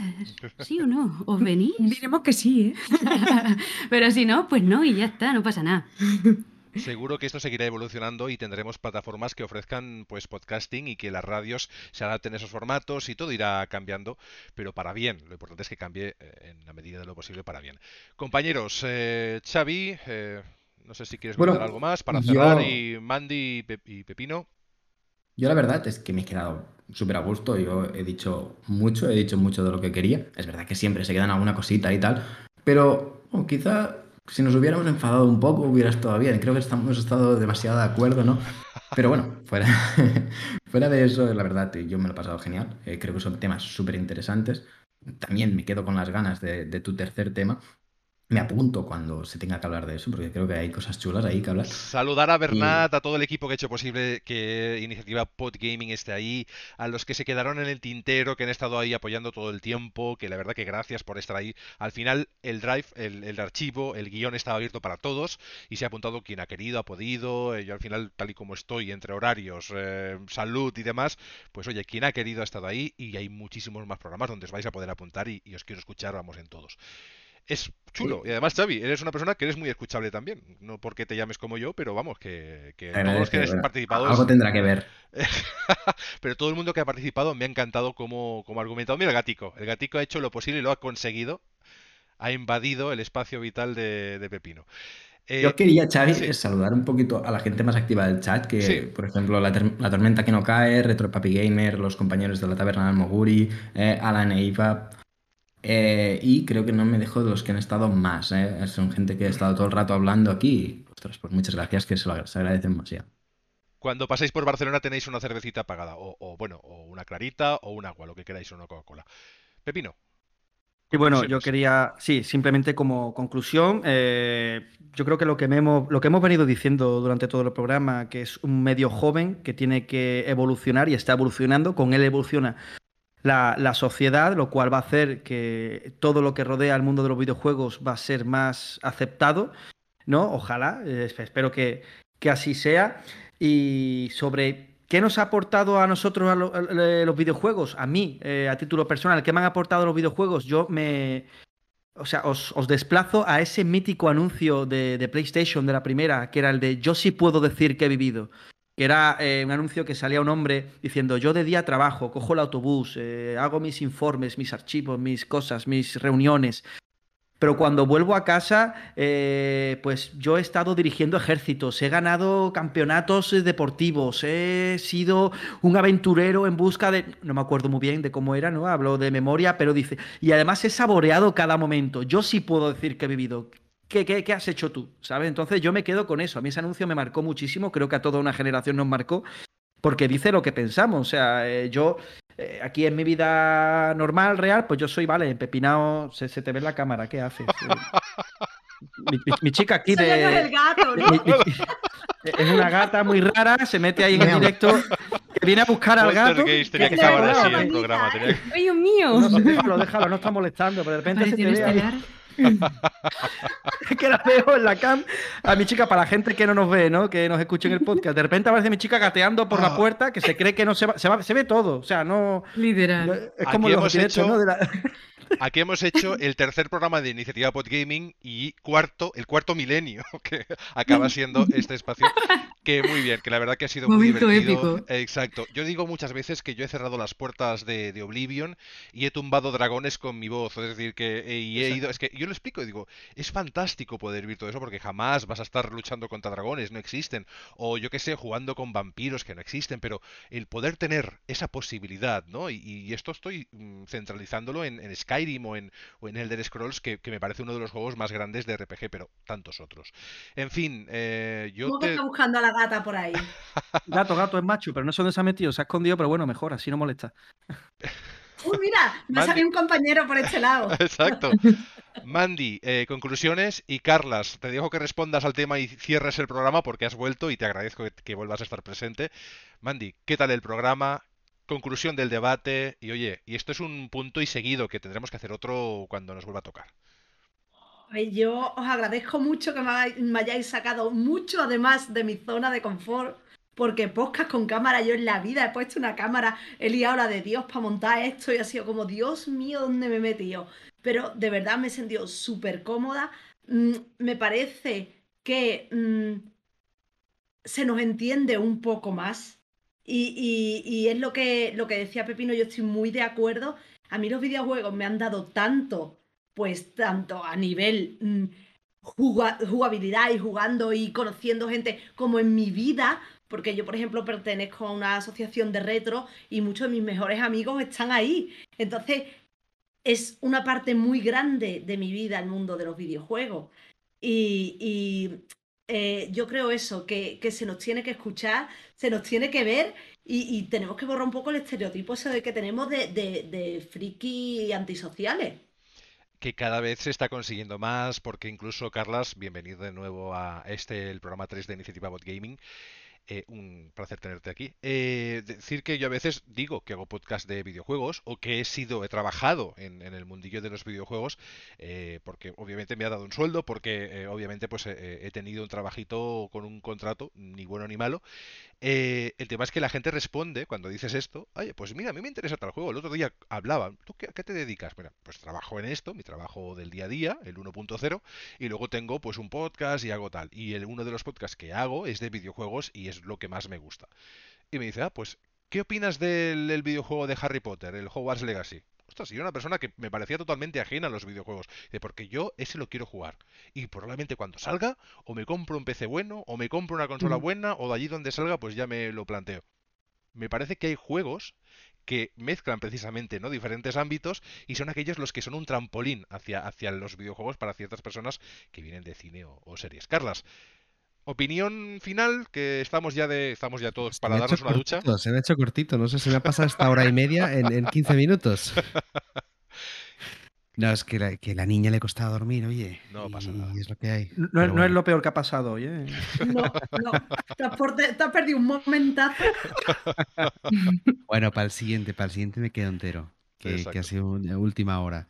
¿sí o no? ¿Os venís? Diremos que sí, ¿eh? Pero si no, pues no, y ya está, no pasa nada. Seguro que esto seguirá evolucionando y tendremos plataformas que ofrezcan pues podcasting y que las radios se adapten a esos formatos y todo irá cambiando, pero para bien. Lo importante es que cambie eh, en la medida de lo posible para bien. Compañeros, eh, Xavi, eh, no sé si quieres comentar algo más para cerrar y Mandy y Pepino. Yo la verdad es que me he quedado súper a gusto. Yo he dicho mucho, he dicho mucho de lo que quería. Es verdad que siempre se quedan alguna cosita y tal, pero quizá si nos hubiéramos enfadado un poco, hubiera estado bien. Creo que estamos estado demasiado de acuerdo, ¿no? Pero bueno, fuera, fuera de eso, la verdad, yo me lo he pasado genial. Eh, creo que son temas súper interesantes. También me quedo con las ganas de, de tu tercer tema, me apunto cuando se tenga que hablar de eso, porque creo que hay cosas chulas ahí que hablar. Saludar a Bernat, a todo el equipo que ha hecho posible que Iniciativa Podgaming esté ahí, a los que se quedaron en el tintero, que han estado ahí apoyando todo el tiempo, que la verdad que gracias por estar ahí. Al final el drive, el, archivo, el guion estaba abierto para todos y se ha apuntado quien ha querido, ha podido. Eh, yo al final, tal y como estoy, entre horarios, eh, salud y demás, pues oye, quien ha querido ha estado ahí y hay muchísimos más programas donde os vais a poder apuntar y, y os quiero escuchar, vamos en todos es chulo. Y además, Xavi, eres una persona que eres muy escuchable también. No porque te llames como yo, pero vamos, que, todos los que han participado. Algo tendrá que ver. pero todo el mundo que ha participado me ha encantado como, como argumentado. Mira el gatico. El gatico ha hecho lo posible y lo ha conseguido. Ha invadido el espacio vital de, Pepino. Yo eh, quería, Xavi, saludar un poquito a la gente más activa del chat, que por ejemplo la, Tormenta que no cae, Retro Papi Gamer, los compañeros de la Taberna del Moguri, eh, Alan e Iva, eh, y creo que no me dejo de los que han estado más. ¿eh? Son gente que ha estado todo el rato hablando aquí. Ostras, pues muchas gracias, que se lo se agradecen demasiado. Cuando pasáis por Barcelona tenéis una cervecita pagada, o, bueno, o una clarita, o un agua, lo que queráis, o una Coca-Cola. Pepino. Y bueno, yo quería, sí, simplemente como conclusión, eh, yo creo que lo que, hemos, lo que hemos venido diciendo durante todo el programa, que es un medio joven que tiene que evolucionar y está evolucionando, con él evoluciona la, sociedad, lo cual va a hacer que todo lo que rodea al mundo de los videojuegos va a ser más aceptado, ¿no? Ojalá, eh, espero que, así sea. Y sobre qué nos ha aportado a nosotros a los videojuegos, a mí, eh, a título personal, qué me han aportado los videojuegos, yo me... O sea, os, desplazo a ese mítico anuncio de, de PlayStation de la primera, que era el de yo sí puedo decir que he vivido que era eh, un anuncio que salía un hombre diciendo, yo de día trabajo, cojo el autobús, eh, hago mis informes, mis archivos, mis cosas, mis reuniones. Pero cuando vuelvo a casa, eh, pues yo he estado dirigiendo ejércitos, he ganado campeonatos deportivos, he sido un aventurero en busca de... No me acuerdo muy bien de cómo era, ¿no? Hablo de memoria, pero dice... Y además he saboreado cada momento. Yo sí puedo decir que he vivido. ¿Qué, has hecho tú? ¿Sabes? Entonces yo me quedo con eso. A mí ese anuncio me marcó muchísimo, creo que a toda una generación nos marcó, porque dice lo que pensamos. O sea, eh, yo eh, aquí en mi vida normal, real, pues yo soy, vale, empepinado, se, se te ve en la cámara, ¿qué haces? mi, chica aquí de... es, gato, ¿no? es una gata muy rara, se mete ahí en el directo, que viene a buscar al gato. Que tenía que acabar así el programa. Tenía... ¡Ay, Dios mío! No, déjalo, déjalo, no está molestando, pero de repente se te ve que la veo en la cam a mi chica, para la gente que no nos ve, ¿no? Que nos escuche en el podcast. De repente aparece mi chica gateando por la ah. puerta, que se cree que no se va, se, va, se ve todo. O sea, no. Literal. Es como Aquí los hecho, ¿no? Aquí hemos hecho el tercer programa de Iniciativa Podgaming y cuarto, el cuarto milenio que acaba siendo este espacio. Que muy bien, que la verdad que ha sido muy divertido. Épico. Exacto. Yo digo muchas veces que yo he cerrado las puertas de, Oblivion y he tumbado dragones con mi voz. Es decir, que he ido. Es que yo lo explico y digo, es fantástico poder vivir todo eso porque jamás vas a estar luchando contra dragones, no existen. O yo qué sé, jugando con vampiros que no existen, pero el poder tener esa posibilidad, ¿no? Y, esto estoy mm, centralizándolo en, en O en, o en Elder Scrolls, que, me parece uno de los juegos más grandes de RPG, pero tantos otros. En fin, eh, yo. ¿Cómo te... está buscando a la gata por ahí? gato, gato, es macho, pero no sé dónde se ha metido, se ha escondido, pero bueno, mejor, así no molesta. Uy, mira, me ha salido un compañero por este lado. Exacto. Mandy, eh, conclusiones y Carlas, te dejo que respondas al tema y cierres el programa porque has vuelto y te agradezco que, que, vuelvas a estar presente. Mandy, ¿qué tal el programa? Conclusión del debate y oye, y esto es un punto y seguido que tendremos que hacer otro cuando nos vuelva a tocar. Yo os agradezco mucho que me hayáis sacado mucho además de mi zona de confort, porque podcast con cámara yo en la vida he puesto una cámara, he liado la de Dios para montar esto y ha sido como, Dios mío, ¿dónde me he metido? Pero de verdad me he sentido súper cómoda. Mm, me parece que mm, se nos entiende un poco más. Y, es lo que, lo que decía Pepino, yo estoy muy de acuerdo. A mí los videojuegos me han dado tanto, pues tanto a nivel mm, jugabilidad y jugando y conociendo gente como en mi vida, porque yo, por ejemplo, pertenezco a una asociación de retro y muchos de mis mejores amigos están ahí. Entonces, es una parte muy grande de mi vida el mundo de los videojuegos. Y, eh, yo creo eso, que, se nos tiene que escuchar, se nos tiene que ver y, tenemos que borrar un poco el estereotipo ese que tenemos de, de, de friki antisociales que cada vez se está consiguiendo más, porque incluso, Carlas, bienvenido de nuevo a este, el programa 3 de Iniciativa Bot Gaming. Eh, un placer tenerte aquí. Eh, decir que yo a veces digo que hago podcast de videojuegos o que he sido, he trabajado en, el mundillo de los videojuegos, eh, porque obviamente me ha dado un sueldo, porque obviamente pues he tenido un trabajito con un contrato, ni bueno ni malo, eh, el tema es que la gente responde cuando dices esto, oye, pues mira, a mí me interesa tal juego. El otro día hablaban, ¿tú qué, qué te dedicas? Mira, pues trabajo en esto, mi trabajo del día a día, el 1.0, y luego tengo pues un podcast y hago tal. Y el, uno de los podcasts que hago es de videojuegos y es lo que más me gusta. Y me dice, ah, pues, ¿qué opinas del videojuego de Harry Potter, el Hogwarts Legacy? ostras, yo era una persona que me parecía totalmente ajena a los videojuegos. De porque yo ese lo quiero jugar. Y probablemente cuando salga, o me compro un PC bueno, o me compro una consola buena, o de allí donde salga, pues ya me lo planteo. Me parece que hay juegos que mezclan precisamente ¿no? diferentes ámbitos y son aquellos los que son un trampolín hacia, hacia los videojuegos para ciertas personas que vienen de cine o, series. Carlas, opinión final, que estamos ya de estamos ya todos para darnos una ducha. Se me ha hecho cortito, no sé, si me ha pasado esta hora y media en, en 15 minutos. No, es que la, que la niña le costaba dormir, oye. No pasa nada. Es lo que hay. No, es lo peor que ha pasado hoy, ¿eh? No, no. Te has, perdido un momentazo. bueno, para el siguiente, para el siguiente me quedo entero. Que, que ha sido una última hora.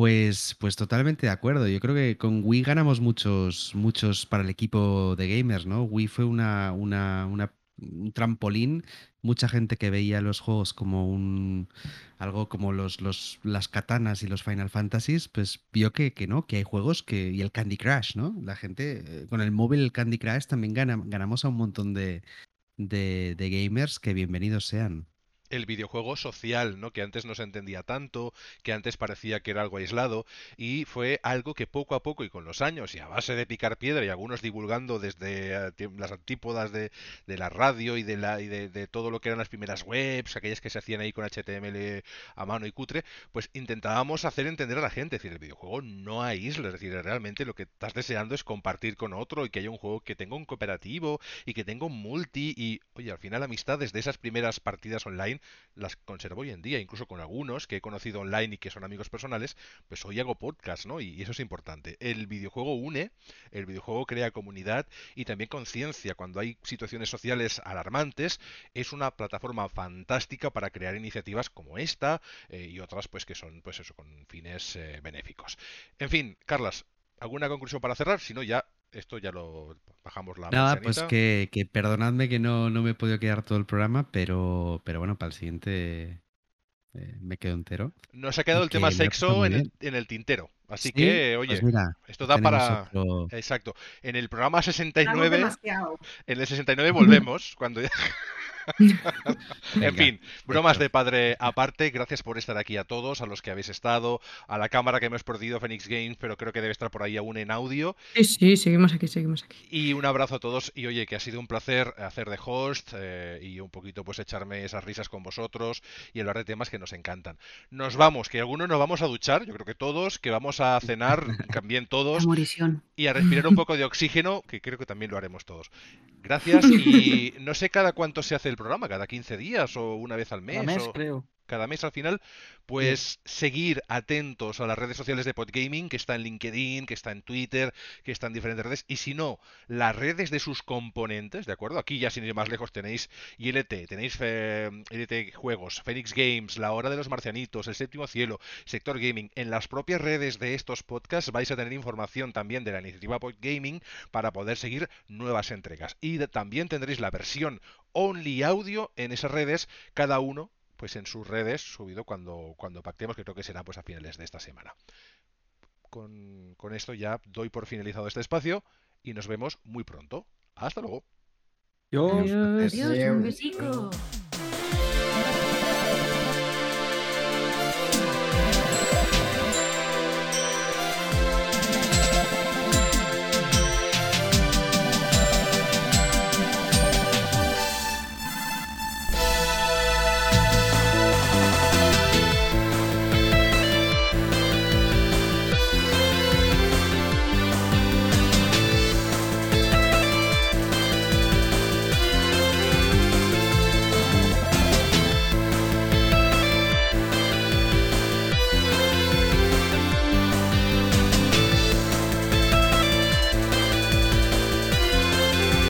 Pues, pues totalmente de acuerdo. Yo creo que con Wii ganamos muchos, muchos para el equipo de gamers, ¿no? Wii fue una, una, una un trampolín. Mucha gente que veía los juegos como un algo como los, los, las katanas y los Final Fantasies, pues vio que, que no, que hay juegos que. y el Candy Crush, ¿no? La gente eh, con el móvil, el Candy Crush, también gana, ganamos a un montón de, de, de gamers que bienvenidos sean el videojuego social, ¿no? Que antes no se entendía tanto, que antes parecía que era algo aislado, y fue algo que poco a poco y con los años, y a base de picar piedra, y algunos divulgando desde eh, las antípodas de, la radio y, de, la, y de, todo lo que eran las primeras webs, aquellas que se hacían ahí con HTML a mano y cutre, pues intentábamos hacer entender a la gente, es decir, el videojuego no aísla, es decir, realmente lo que estás deseando es compartir con otro y que haya un juego que tenga un cooperativo y que tenga un multi, y oye, al final amistades de esas primeras partidas online las conservo hoy en día, incluso con algunos que he conocido online y que son amigos personales, pues hoy hago podcast, ¿no? Y, eso es importante. El videojuego une, el videojuego crea comunidad y también conciencia. Cuando hay situaciones sociales alarmantes, es una plataforma fantástica para crear iniciativas como esta eh, y otras, pues que son, pues eso, con fines eh, benéficos. En fin, Carlas, ¿alguna conclusión para cerrar? Si no, ya esto ya lo bajamos la Nada, pues que, que, perdonadme que no, no me he podido quedar todo el programa, pero, pero bueno, para el siguiente eh, me quedo entero. Nos ha quedado el tema sexo en el, en el, tintero. Así que, oye, pues esto da para. Exacto. En el programa 69. En el 69 volvemos. cuando ya... en fin, bromas de padre aparte, gracias por estar aquí a todos, a los que habéis estado, a la cámara que hemos perdido, Phoenix Games, pero creo que debe estar por ahí aún en audio. Sí, sí, seguimos aquí, seguimos aquí. Y un abrazo a todos y oye, que ha sido un placer hacer de host eh, y un poquito pues echarme esas risas con vosotros y hablar de temas que nos encantan. Nos vamos, que algunos nos vamos a duchar, yo creo que todos, que vamos a cenar también todos. Y a respirar un poco de oxígeno, que creo que también lo haremos todos. Gracias y no sé cada cuánto se hace el programa, cada 15 días o una vez al mes. Cada mes, creo. Cada mes al final, pues seguir atentos a las redes sociales de Podgaming, que está en LinkedIn, que está en Twitter, que está en diferentes redes, y si no, las redes de sus componentes, ¿de acuerdo? Aquí ya sin ir más lejos tenéis ILT, tenéis eh, ILT Juegos, Phoenix Games, La Hora de los Marcianitos, El Séptimo Cielo, Sector Gaming. En las propias redes de estos podcasts vais a tener información también de la iniciativa Podgaming para poder seguir nuevas entregas. Y también tendréis la versión only audio en esas redes, cada uno pues en sus redes, subido cuando, cuando pactemos, que creo que será pues a finales de esta semana. Con, con esto ya doy por finalizado este espacio y nos vemos muy pronto. Hasta luego. Adiós. Adiós. Un besico.